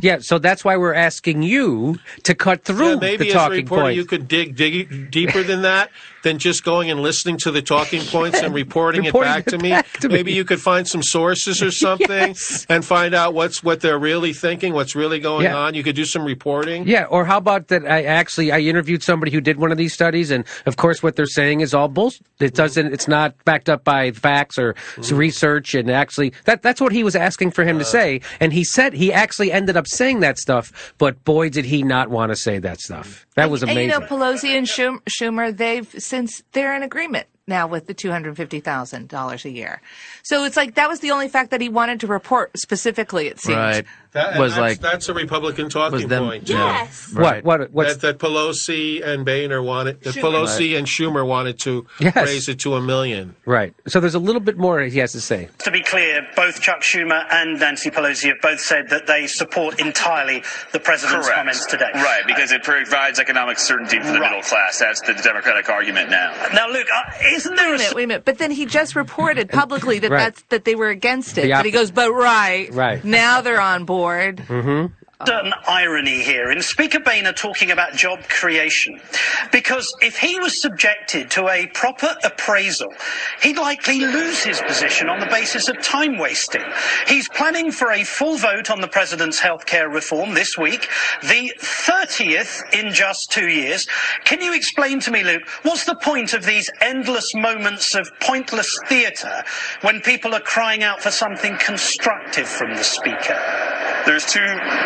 Yeah, so that's why we're asking you to cut through Yeah, maybe the as a talking reporter points. you could dig dig deeper than that than just going and listening to the talking points and reporting, Reporting it back it to me. back to me. maybe you could find some sources or something and find out what's what they're really thinking, what's really going Yeah. on. You could do some reporting. Yeah, or how about that? I actually I interviewed somebody who did one of these studies, and of course, what they're saying is all bullshit. It doesn't. It's not backed up by facts or s research, and actually, that that's what he was asking for him to uh. say. And he said he actually ended up saying that stuff, but boy, did he not want to say that stuff. That was amazing. And amazing. you know, Pelosi and Schum- Schumer, they've since they're in agreement now with the two hundred fifty thousand dollars a year. So it's like that was the only fact that he wanted to report specifically. It seems. Right. That was that's, like that's a Republican talking them- point. yeah. Yes. Right. What? What? What's that, that Pelosi and Boehner wanted, that Schumer. Pelosi and Schumer wanted to Yes. raise it to a million. right? So there's a little bit more he has to say. To be clear, both Chuck Schumer and Nancy Pelosi have both said that they support entirely the president's Correct. comments today. Right, because it provides economic certainty for the middle class. That's the Democratic argument now. Now, look, uh, isn't there Wait a minute, wait a minute. But then he just reported publicly that Right. that's that they were against it. The but he goes, but right, Right. now they're on board. hmm certain irony here in Speaker Boehner talking about job creation. Because if he was subjected to a proper appraisal, he'd likely lose his position on the basis of time wasting. He's planning for a full vote on the President's healthcare reform this week, the 30th in just two years. Can you explain to me, Luke, what's the point of these endless moments of pointless theatre when people are crying out for something constructive from the Speaker? There's two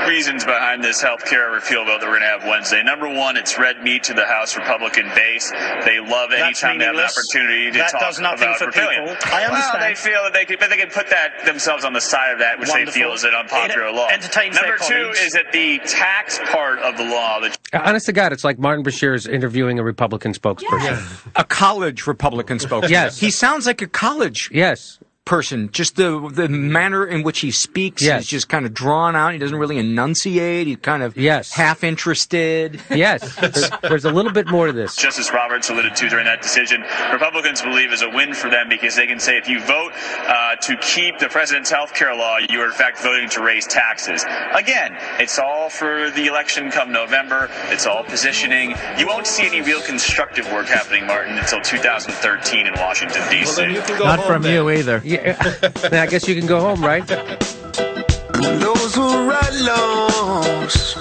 reasons behind this health care repeal bill that we're going to have Wednesday. Number one, it's red meat to the House Republican base. They love any time they have an opportunity to That talk does nothing about for repealing. people. I Well, understand. they feel that they can, but they can put that themselves on the side of that, which Wonderful. they feel is an unpopular It law. entertains their Number two colleagues. is that the tax part of the law that uh, Honest to God, it's like Martin Bashir is interviewing a Republican spokesperson. A college Republican spokesperson. Yes. He sounds like a college Yes. Person. Just the the manner in which he speaks Yes. is just kind of drawn out. He doesn't really enunciate. He's kind of yes. half interested. Yes. There's, there's a little bit more to this. Justice Roberts alluded to during that decision, Republicans believe is a win for them because they can say if you vote uh, to keep the president's health care law, you are in fact voting to raise taxes. Again, it's all for the election come November. It's all positioning. You won't see any real constructive work happening, Martin, until 2013 in Washington, D.C. Not from you either. Yeah. I guess you can go home, right? Those who write laws,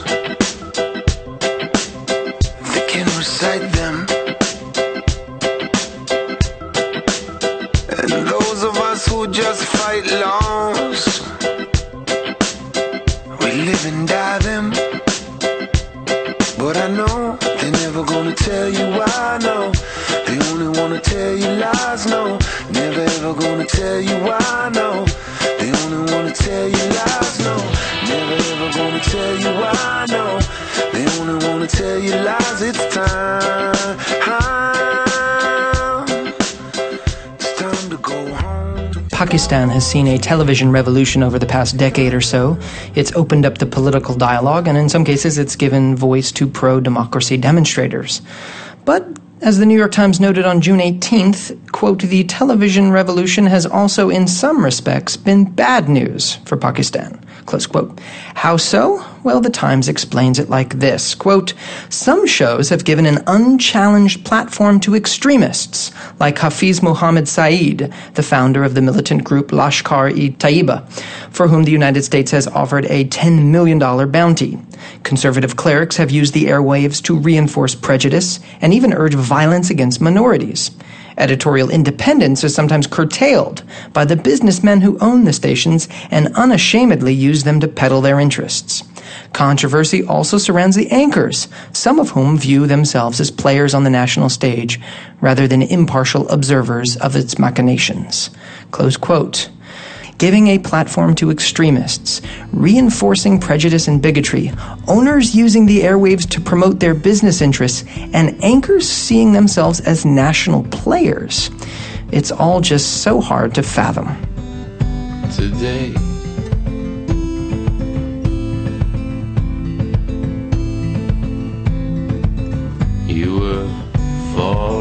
they can recite them. And those of us who just fight laws, we live and die them. But I know they're never gonna tell you why, no. They only wanna tell you lies, no. Never ever gonna tell you why, no. They only wanna tell you lies, no. Never ever gonna tell you why, no. They only wanna tell you lies. It's time. Pakistan has seen a television revolution over the past decade or so. It's opened up the political dialogue, and in some cases, it's given voice to pro democracy demonstrators. But as the New York Times noted on June 18th, quote, the television revolution has also, in some respects, been bad news for Pakistan. Close quote. How so? Well, the Times explains it like this quote, Some shows have given an unchallenged platform to extremists, like Hafiz Mohammed Saeed, the founder of the militant group Lashkar-e Taiba, for whom the United States has offered a $10 million bounty. Conservative clerics have used the airwaves to reinforce prejudice and even urge violence against minorities. Editorial independence is sometimes curtailed by the businessmen who own the stations and unashamedly use them to peddle their interests. Controversy also surrounds the anchors, some of whom view themselves as players on the national stage rather than impartial observers of its machinations. Close quote giving a platform to extremists, reinforcing prejudice and bigotry, owners using the airwaves to promote their business interests, and anchors seeing themselves as national players. It's all just so hard to fathom. Today. You were away.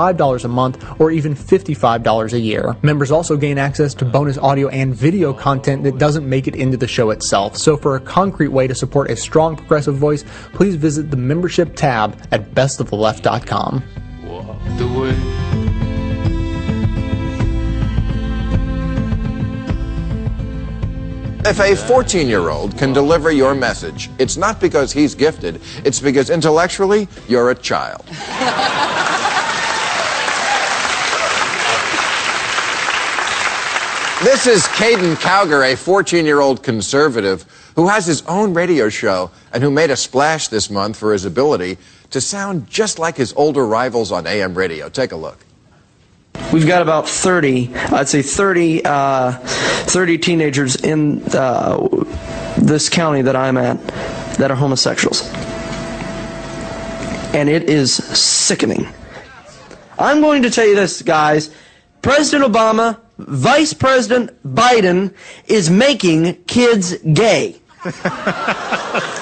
a month or even $55 a year. Members also gain access to bonus audio and video content that doesn't make it into the show itself. So for a concrete way to support a strong progressive voice, please visit the membership tab at bestoftheleft.com. If a 14 year old can deliver your message, it's not because he's gifted, it's because intellectually you're a child. This is Caden Cowger, a 14 year old conservative who has his own radio show and who made a splash this month for his ability to sound just like his older rivals on AM radio. Take a look. We've got about 30, I'd say 30, uh, 30 teenagers in uh, this county that I'm at that are homosexuals. And it is sickening. I'm going to tell you this, guys. President Obama, Vice President Biden is making kids gay.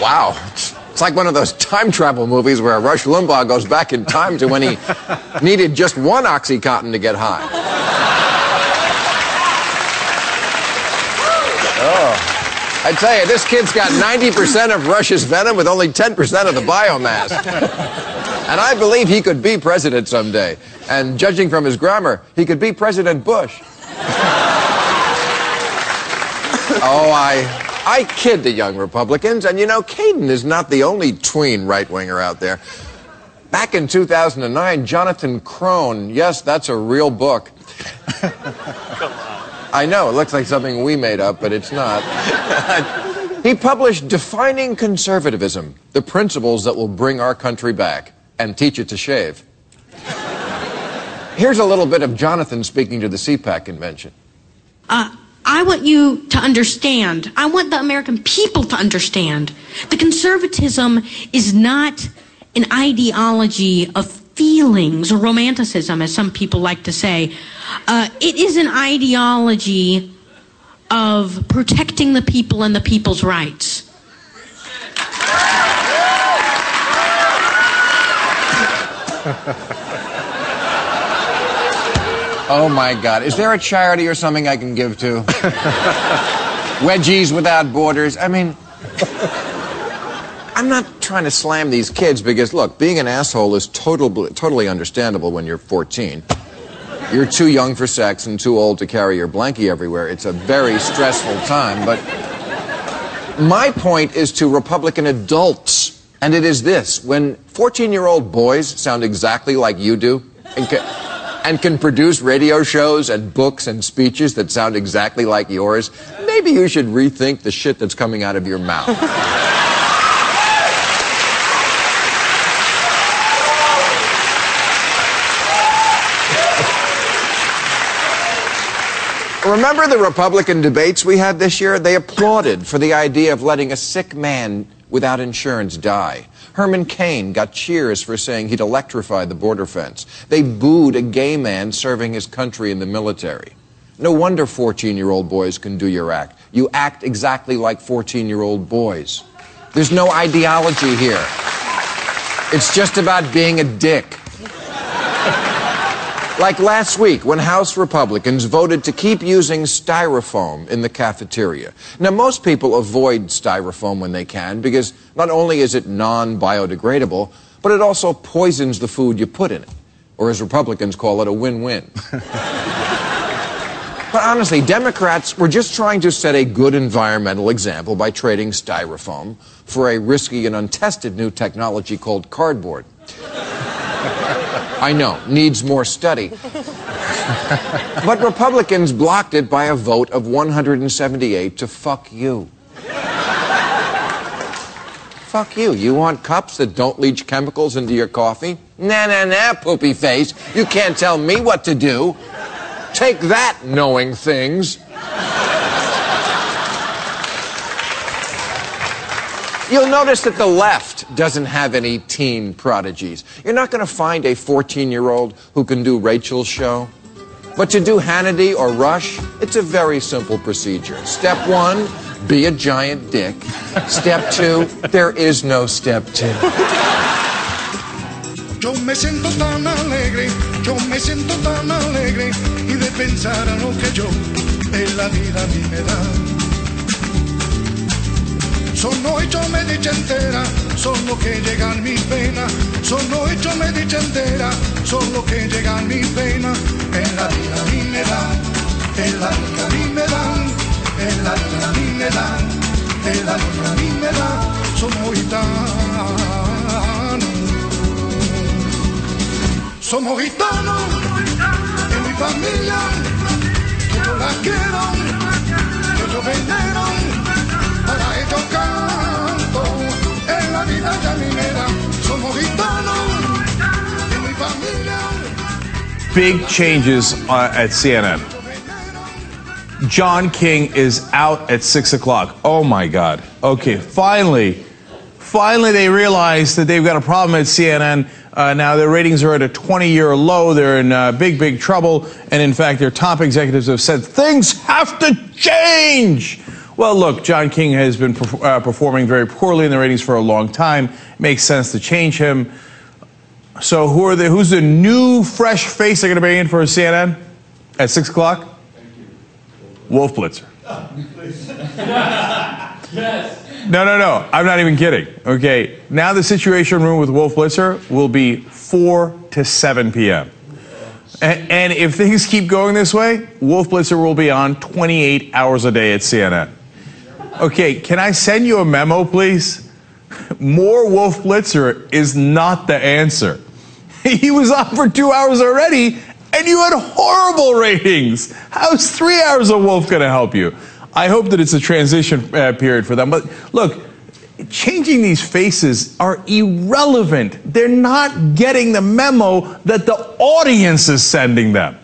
Wow. It's, like one of those time travel movies where Rush Limbaugh goes back in time to when he needed just one Oxycontin to get high. Oh. I tell you, this kid's got 90% of Rush's venom with only 10% of the biomass. And I believe he could be president someday. And judging from his grammar, he could be President Bush. Oh, I I kid the young Republicans, and you know, Caden is not the only tween right winger out there. Back in 2009, Jonathan Krohn, yes, that's a real book. I know, it looks like something we made up, but it's not. he published Defining Conservatism, the principles that will bring our country back, and teach it to shave. Here's a little bit of Jonathan speaking to the CPAC convention. Uh, I want you to understand. I want the American people to understand. The conservatism is not an ideology of feelings or romanticism, as some people like to say. Uh, it is an ideology of protecting the people and the people's rights. Oh my God. Is there a charity or something I can give to? Wedgies Without Borders. I mean, I'm not trying to slam these kids because, look, being an asshole is total, totally understandable when you're 14. You're too young for sex and too old to carry your blankie everywhere. It's a very stressful time, but my point is to Republican adults, and it is this when 14 year old boys sound exactly like you do, and can produce radio shows and books and speeches that sound exactly like yours, maybe you should rethink the shit that's coming out of your mouth. Remember the Republican debates we had this year? They applauded for the idea of letting a sick man without insurance die. Herman Cain got cheers for saying he'd electrify the border fence. They booed a gay man serving his country in the military. No wonder 14 year old boys can do your act. You act exactly like 14 year old boys. There's no ideology here. It's just about being a dick. Like last week when House Republicans voted to keep using styrofoam in the cafeteria. Now, most people avoid styrofoam when they can because not only is it non biodegradable, but it also poisons the food you put in it. Or as Republicans call it, a win win. but honestly, Democrats were just trying to set a good environmental example by trading styrofoam for a risky and untested new technology called cardboard. I know, needs more study. but Republicans blocked it by a vote of 178 to fuck you. fuck you. You want cups that don't leach chemicals into your coffee? Nah, nah, nah, poopy face. You can't tell me what to do. Take that, knowing things. You'll notice that the left doesn't have any teen prodigies. You're not going to find a 14 year old who can do Rachel's show. But to do Hannity or Rush, it's a very simple procedure. Step one, be a giant dick. Step two, there is no step two. Yo me siento tan alegre, yo me siento tan alegre y de pensar a lo que yo en la vida a mí me da. Sono hecho me dicha entera, solo que llegan mis penas. Sono hecho me dicha entera, solo que llegan mis penas. En la vida a mí me dan, en la vida a mí me dan, en la vida a mí me dan, en la vida a mí me dan. Somos gitanos, somos gitanos, mi familia, yo la quiero, yo venero, para canto, en la vida. Somos gitanos, mi familia. Big changes uh, at CNN. John King is out at six o'clock. Oh my God. Okay, finally, finally they realize that they've got a problem at CNN. Uh, now their ratings are at a 20-year low. They're in uh, big, big trouble. And in fact, their top executives have said things have to change. Well, look, John King has been perf- uh, performing very poorly in the ratings for a long time. It makes sense to change him. So who are the, who's the new, fresh face they're going to bring in for CNN at six o'clock? Wolf Blitzer. No, no, no. I'm not even kidding. Okay. Now the Situation Room with Wolf Blitzer will be 4 to 7 p.m. And, and if things keep going this way, Wolf Blitzer will be on 28 hours a day at CNN. Okay, can I send you a memo, please? More Wolf Blitzer is not the answer. He was on for two hours already, and you had horrible ratings. How's three hours of Wolf going to help you? I hope that it's a transition uh, period for them. But look, changing these faces are irrelevant. They're not getting the memo that the audience is sending them.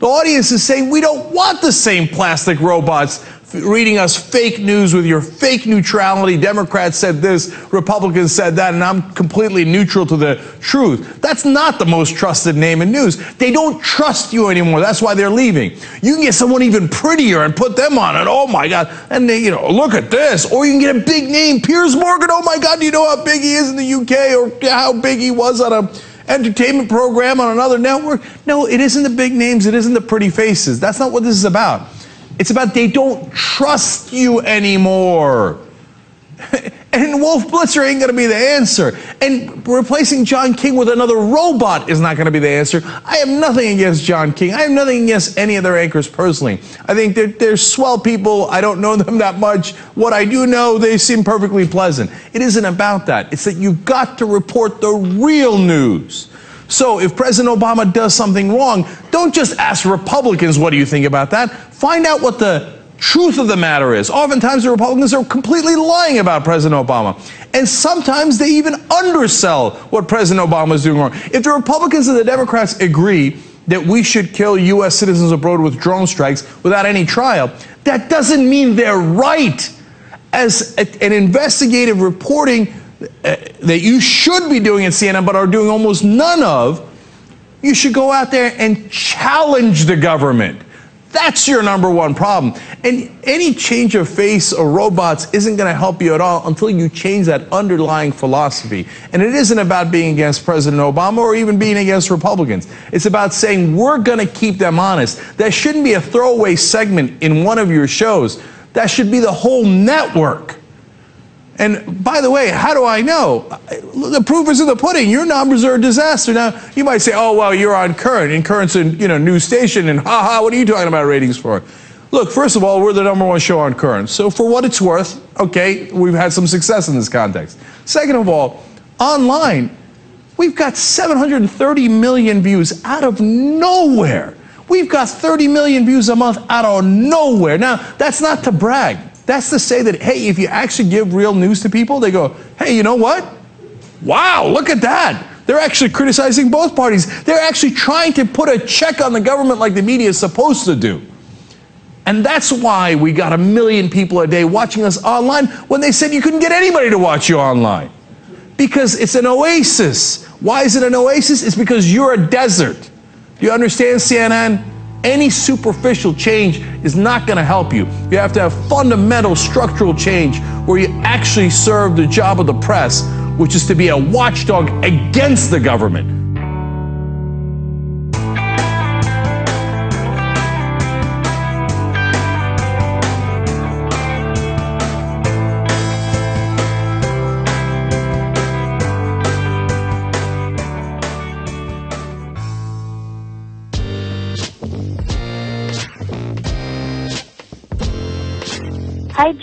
The audience is saying, we don't want the same plastic robots reading us fake news with your fake neutrality. Democrats said this, Republicans said that, and I'm completely neutral to the truth. That's not the most trusted name in news. They don't trust you anymore. That's why they're leaving. You can get someone even prettier and put them on it. Oh my God. And they, you know, look at this. Or you can get a big name, Piers Morgan. Oh my God, do you know how big he is in the UK or how big he was on a entertainment program on another network. No, it isn't the big names, it isn't the pretty faces. That's not what this is about. It's about they don't trust you anymore. and Wolf Blitzer ain't going to be the answer. And replacing John King with another robot is not going to be the answer. I have nothing against John King. I have nothing against any of their anchors personally. I think they're, they're swell people. I don't know them that much. What I do know, they seem perfectly pleasant. It isn't about that. It's that you've got to report the real news. So if President Obama does something wrong, don't just ask Republicans, what do you think about that? Find out what the truth of the matter is. Oftentimes the Republicans are completely lying about President Obama. And sometimes they even undersell what President Obama is doing wrong. If the Republicans and the Democrats agree that we should kill U.S. citizens abroad with drone strikes without any trial, that doesn't mean they're right. As a- an investigative reporting that you should be doing at CNN but are doing almost none of, you should go out there and challenge the government. That's your number one problem. And any change of face or robots isn't going to help you at all until you change that underlying philosophy. And it isn't about being against President Obama or even being against Republicans. It's about saying we're going to keep them honest. That shouldn't be a throwaway segment in one of your shows. That should be the whole network. And by the way, how do I know? The proof is in the pudding. Your numbers are a disaster. Now, you might say, oh, well, you're on Current, and Current's a you know, news station, and ha ha, what are you talking about ratings for? Look, first of all, we're the number one show on Current. So for what it's worth, okay, we've had some success in this context. Second of all, online, we've got 730 million views out of nowhere. We've got 30 million views a month out of nowhere. Now, that's not to brag. That's to say that, hey, if you actually give real news to people, they go, hey, you know what? Wow, look at that. They're actually criticizing both parties. They're actually trying to put a check on the government like the media is supposed to do. And that's why we got a million people a day watching us online when they said you couldn't get anybody to watch you online. Because it's an oasis. Why is it an oasis? It's because you're a desert. Do you understand, CNN? Any superficial change is not going to help you. You have to have fundamental structural change where you actually serve the job of the press, which is to be a watchdog against the government.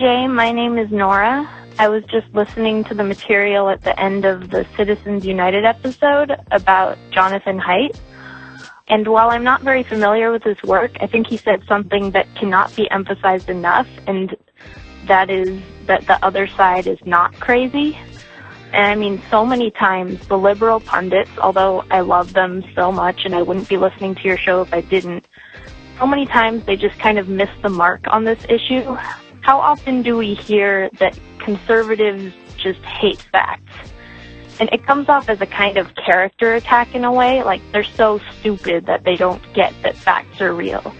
Jay. My name is Nora. I was just listening to the material at the end of the Citizens United episode about Jonathan Haidt. And while I'm not very familiar with his work, I think he said something that cannot be emphasized enough, and that is that the other side is not crazy. And I mean, so many times the liberal pundits, although I love them so much and I wouldn't be listening to your show if I didn't, so many times they just kind of miss the mark on this issue. How often do we hear that conservatives just hate facts? And it comes off as a kind of character attack in a way, like they're so stupid that they don't get that facts are real.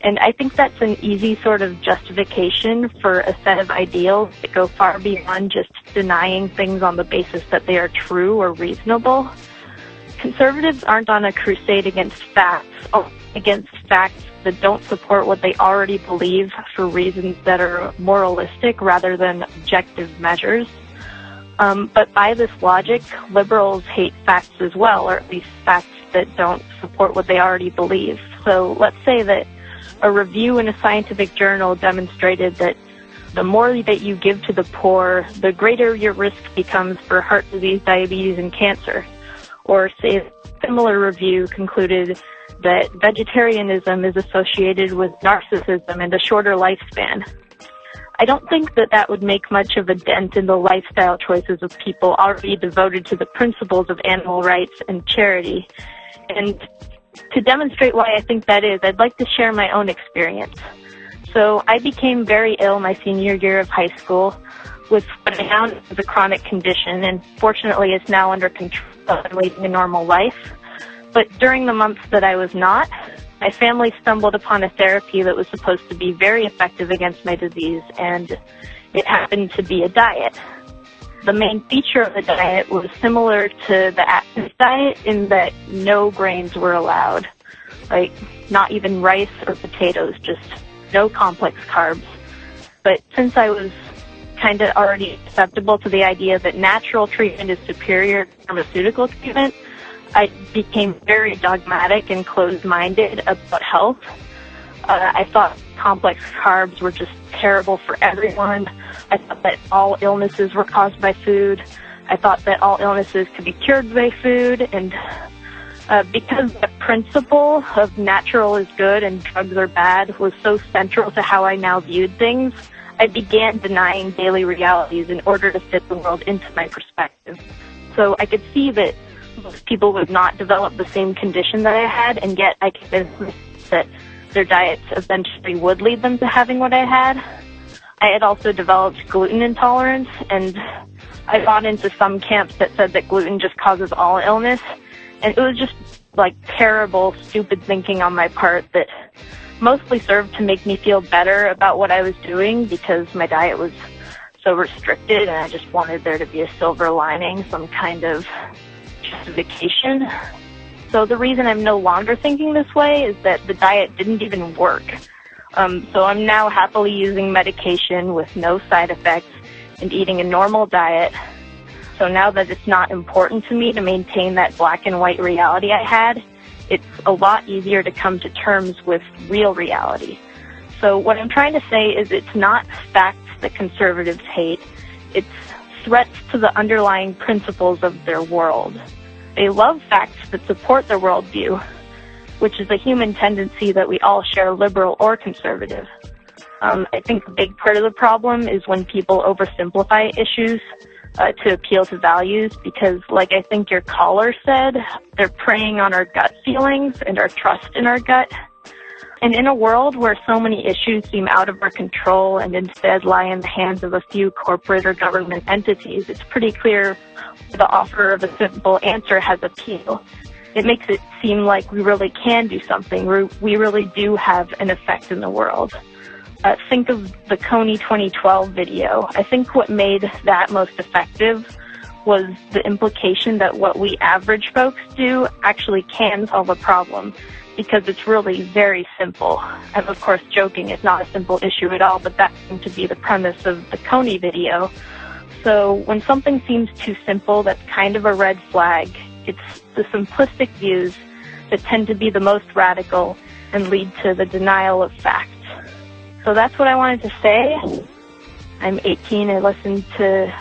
And I think that's an easy sort of justification for a set of ideals that go far beyond just denying things on the basis that they are true or reasonable. Conservatives aren't on a crusade against facts, against facts that don't support what they already believe for reasons that are moralistic rather than objective measures. Um, but by this logic, liberals hate facts as well, or at least facts that don't support what they already believe. So let's say that a review in a scientific journal demonstrated that the more that you give to the poor, the greater your risk becomes for heart disease, diabetes, and cancer. Or say a similar review concluded that vegetarianism is associated with narcissism and a shorter lifespan. I don't think that that would make much of a dent in the lifestyle choices of people already devoted to the principles of animal rights and charity. And to demonstrate why I think that is, I'd like to share my own experience. So I became very ill my senior year of high school with what I found was a chronic condition and fortunately it's now under control and leading a normal life. But during the months that I was not, my family stumbled upon a therapy that was supposed to be very effective against my disease and it happened to be a diet. The main feature of the diet was similar to the Atkins diet in that no grains were allowed. Like, not even rice or potatoes, just no complex carbs. But since I was kind of already acceptable to the idea that natural treatment is superior to pharmaceutical treatment, I became very dogmatic and closed-minded about health. Uh, I thought complex carbs were just terrible for everyone. I thought that all illnesses were caused by food. I thought that all illnesses could be cured by food. And uh, because the principle of natural is good and drugs are bad was so central to how I now viewed things, I began denying daily realities in order to fit the world into my perspective. So I could see that people would not develop the same condition that I had, and yet I convinced that their diets eventually would lead them to having what I had. I had also developed gluten intolerance, and I got into some camps that said that gluten just causes all illness, and it was just like terrible, stupid thinking on my part that mostly served to make me feel better about what I was doing because my diet was so restricted and I just wanted there to be a silver lining, some kind of justification. So the reason I'm no longer thinking this way is that the diet didn't even work. Um, so I'm now happily using medication with no side effects and eating a normal diet. So now that it's not important to me to maintain that black and white reality I had, it's a lot easier to come to terms with real reality. So what I'm trying to say is it's not facts that conservatives hate. It's threats to the underlying principles of their world. They love facts that support their worldview, which is a human tendency that we all share, liberal or conservative. Um, I think a big part of the problem is when people oversimplify issues uh, to appeal to values because, like I think your caller said, they're preying on our gut feelings and our trust in our gut. And in a world where so many issues seem out of our control and instead lie in the hands of a few corporate or government entities, it's pretty clear the offer of a simple answer has appeal. It makes it seem like we really can do something. we we really do have an effect in the world. Uh, think of the Kony 2012 video. I think what made that most effective was the implication that what we average folks do actually can solve a problem because it's really very simple. I'm of course joking, it's not a simple issue at all, but that seemed to be the premise of the Kony video. So when something seems too simple, that's kind of a red flag. It's the simplistic views that tend to be the most radical and lead to the denial of facts. So that's what I wanted to say. I'm 18. I listen to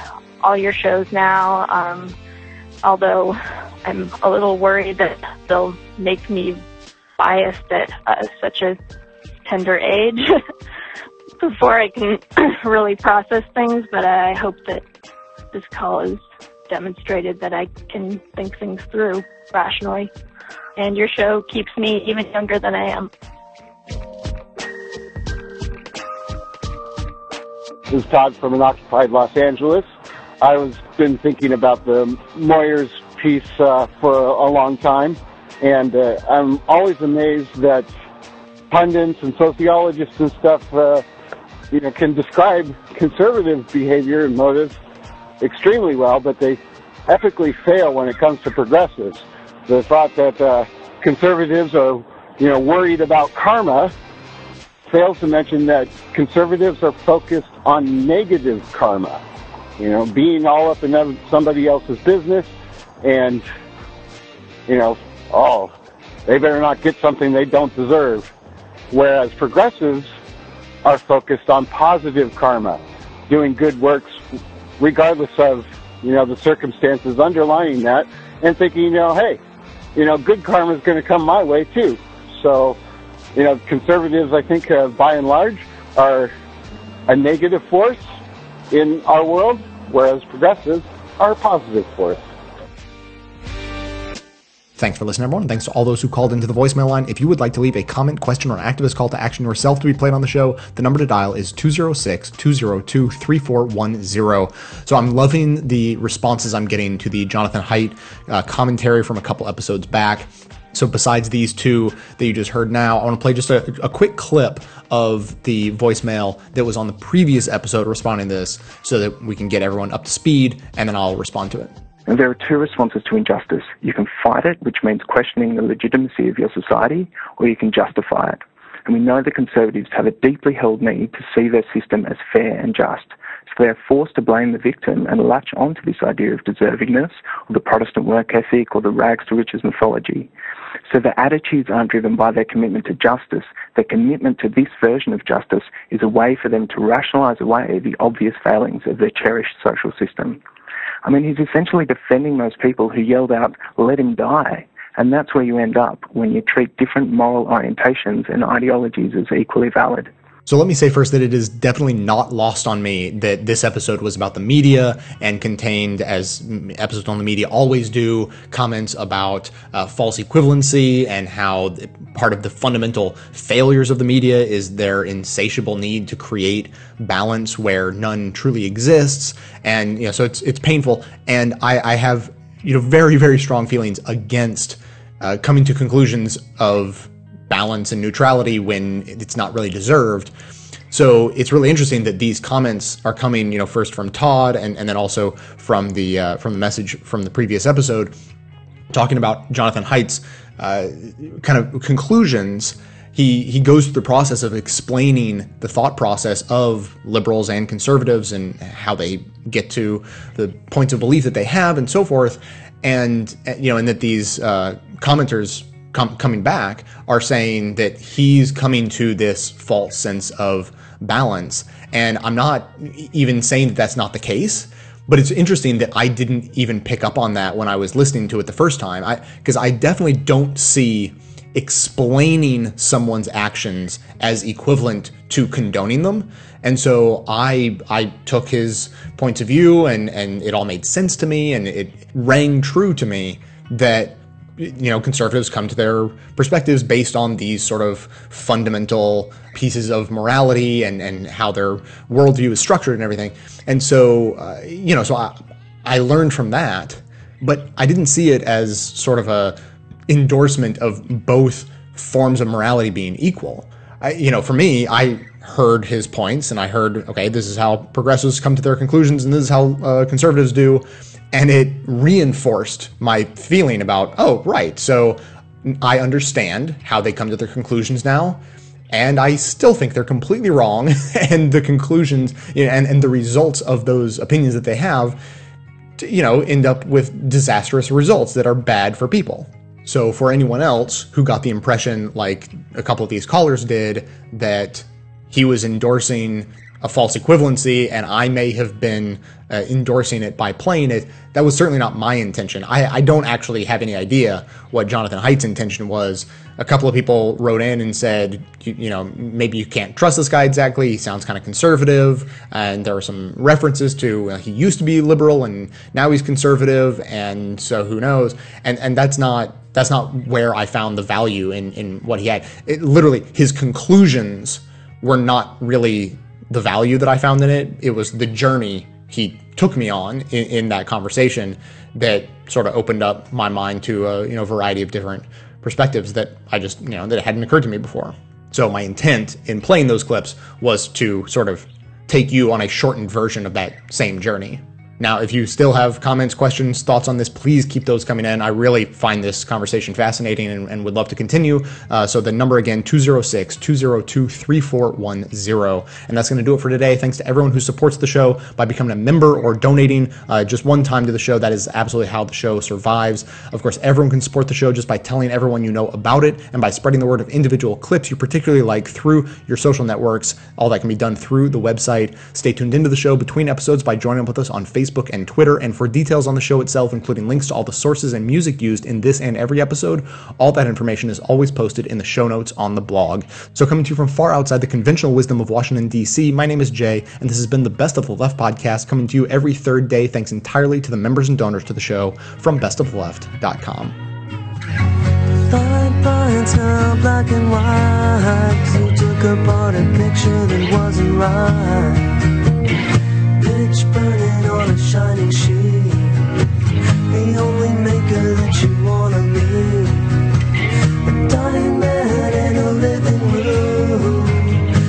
all your shows now. Um, although I'm a little worried that they'll make me biased at uh, such a tender age before I can really process things, but I hope that this call has demonstrated that I can think things through rationally. And your show keeps me even younger than I am. This is Todd from unoccupied Los Angeles. I was been thinking about the Moyers piece uh, for a long time, and uh, I'm always amazed that pundits and sociologists and stuff uh, you know, can describe conservative behavior and motives extremely well, but they epically fail when it comes to progressives. The thought that uh, conservatives are, you know, worried about karma fails to mention that conservatives are focused on negative karma. You know, being all up in somebody else's business and, you know, oh, they better not get something they don't deserve. Whereas progressives are focused on positive karma, doing good works regardless of, you know, the circumstances underlying that and thinking, you know, hey, you know, good karma is going to come my way too. So, you know, conservatives, I think, uh, by and large, are a negative force in our world, whereas progressives are a positive force. Thanks for listening, everyone. Thanks to all those who called into the voicemail line. If you would like to leave a comment, question, or activist call to action yourself to be played on the show, the number to dial is 206 202 3410. So I'm loving the responses I'm getting to the Jonathan Haidt uh, commentary from a couple episodes back. So besides these two that you just heard now, I want to play just a, a, quick clip of the voicemail that was on the previous episode responding to this so that we can get everyone up to speed and then I'll respond to it. And there are two responses to injustice. You can fight it, which means questioning the legitimacy of your society, or you can justify it. And we know the Conservatives have a deeply held need to see their system as fair and just. So they are forced to blame the victim and latch onto this idea of deservingness, or the Protestant work ethic, or the rags to riches mythology. So their attitudes aren't driven by their commitment to justice. Their commitment to this version of justice is a way for them to rationalise away the obvious failings of their cherished social system. I mean, he's essentially defending those people who yelled out, let him die. And that's where you end up when you treat different moral orientations and ideologies as equally valid. So let me say first that it is definitely not lost on me that this episode was about the media and contained, as episodes on the media always do, comments about uh, false equivalency and how part of the fundamental failures of the media is their insatiable need to create balance where none truly exists. And you know, so it's it's painful. And I, I have you know very very strong feelings against uh, coming to conclusions of balance and neutrality when it's not really deserved. So it's really interesting that these comments are coming, you know, first from Todd and, and then also from the uh, from the message from the previous episode, talking about Jonathan Haidt's uh, kind of conclusions. He he goes through the process of explaining the thought process of liberals and conservatives and how they get to the points of belief that they have and so forth, and you know, and that these uh, commenters com- coming back are saying that he's coming to this false sense of balance. And I'm not even saying that that's not the case, but it's interesting that I didn't even pick up on that when I was listening to it the first time. I because I definitely don't see explaining someone's actions as equivalent to condoning them. And so I I took his points of view and and it all made sense to me and it rang true to me that you know, conservatives come to their perspectives based on these sort of fundamental pieces of morality and, and how their worldview is structured and everything. And so, uh, you know, so I, I learned from that, but I didn't see it as sort of a endorsement of both forms of morality being equal. I, you know, for me, I heard his points and I heard, okay, this is how progressives come to their conclusions and this is how uh, conservatives do and it reinforced my feeling about, oh, right. So I understand how they come to their conclusions now. And I still think they're completely wrong. and the conclusions you know, and, and the results of those opinions that they have, you know, end up with disastrous results that are bad for people. So for anyone else who got the impression, like a couple of these callers did, that he was endorsing a false equivalency and I may have been uh, endorsing it by playing it. That was certainly not my intention. I, I, don't actually have any idea what Jonathan Haidt's intention was. A couple of people wrote in and said, you, you know, maybe you can't trust this guy exactly. He sounds kind of conservative. And there are some references to uh, he used to be liberal and now he's conservative. And so who knows? And, and that's not that's not where I found the value in, in what he had. It, literally, his conclusions were not really the value that I found in it. It was the journey he took me on in, in that conversation that sort of opened up my mind to a you know variety of different perspectives that I just you know that hadn't occurred to me before. So my intent in playing those clips was to sort of take you on a shortened version of that same journey. Now, if you still have comments, questions, thoughts on this, please keep those coming in. I really find this conversation fascinating and, and would love to continue. Uh, so the number again, 206 202 3410. And that's going to do it for today. Thanks to everyone who supports the show by becoming a member or donating uh, just one time to the show. That is absolutely how the show survives. Of course, everyone can support the show just by telling everyone you know about it and by spreading the word of individual clips you particularly like through your social networks. All that can be done through the website. Stay tuned into the show between episodes by joining up with us on Facebook and Twitter. And for details on the show itself, including links to all the sources and music used in this and every episode, all that information is always posted in the show notes on the blog. So, coming to you from far outside the conventional wisdom of Washington, D.C., my name is Jay, and this has been the Best of the Left podcast, coming to you every third day, thanks entirely to the members and donors to the show from bestoftheleft.com. Black and white. you took apart a picture that wasn't right. Pitch burning shining shoe The only maker that you wanna meet A dying man in a living room.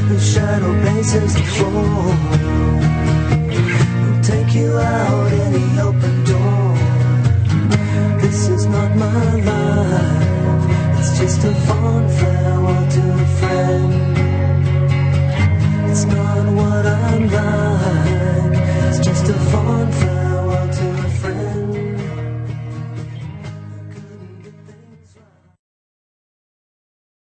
The shadow bases the floor Who'll take you out in the open door. This is not my life. It's just a fond farewell to a friend. It's not what I'm like. It's just a fun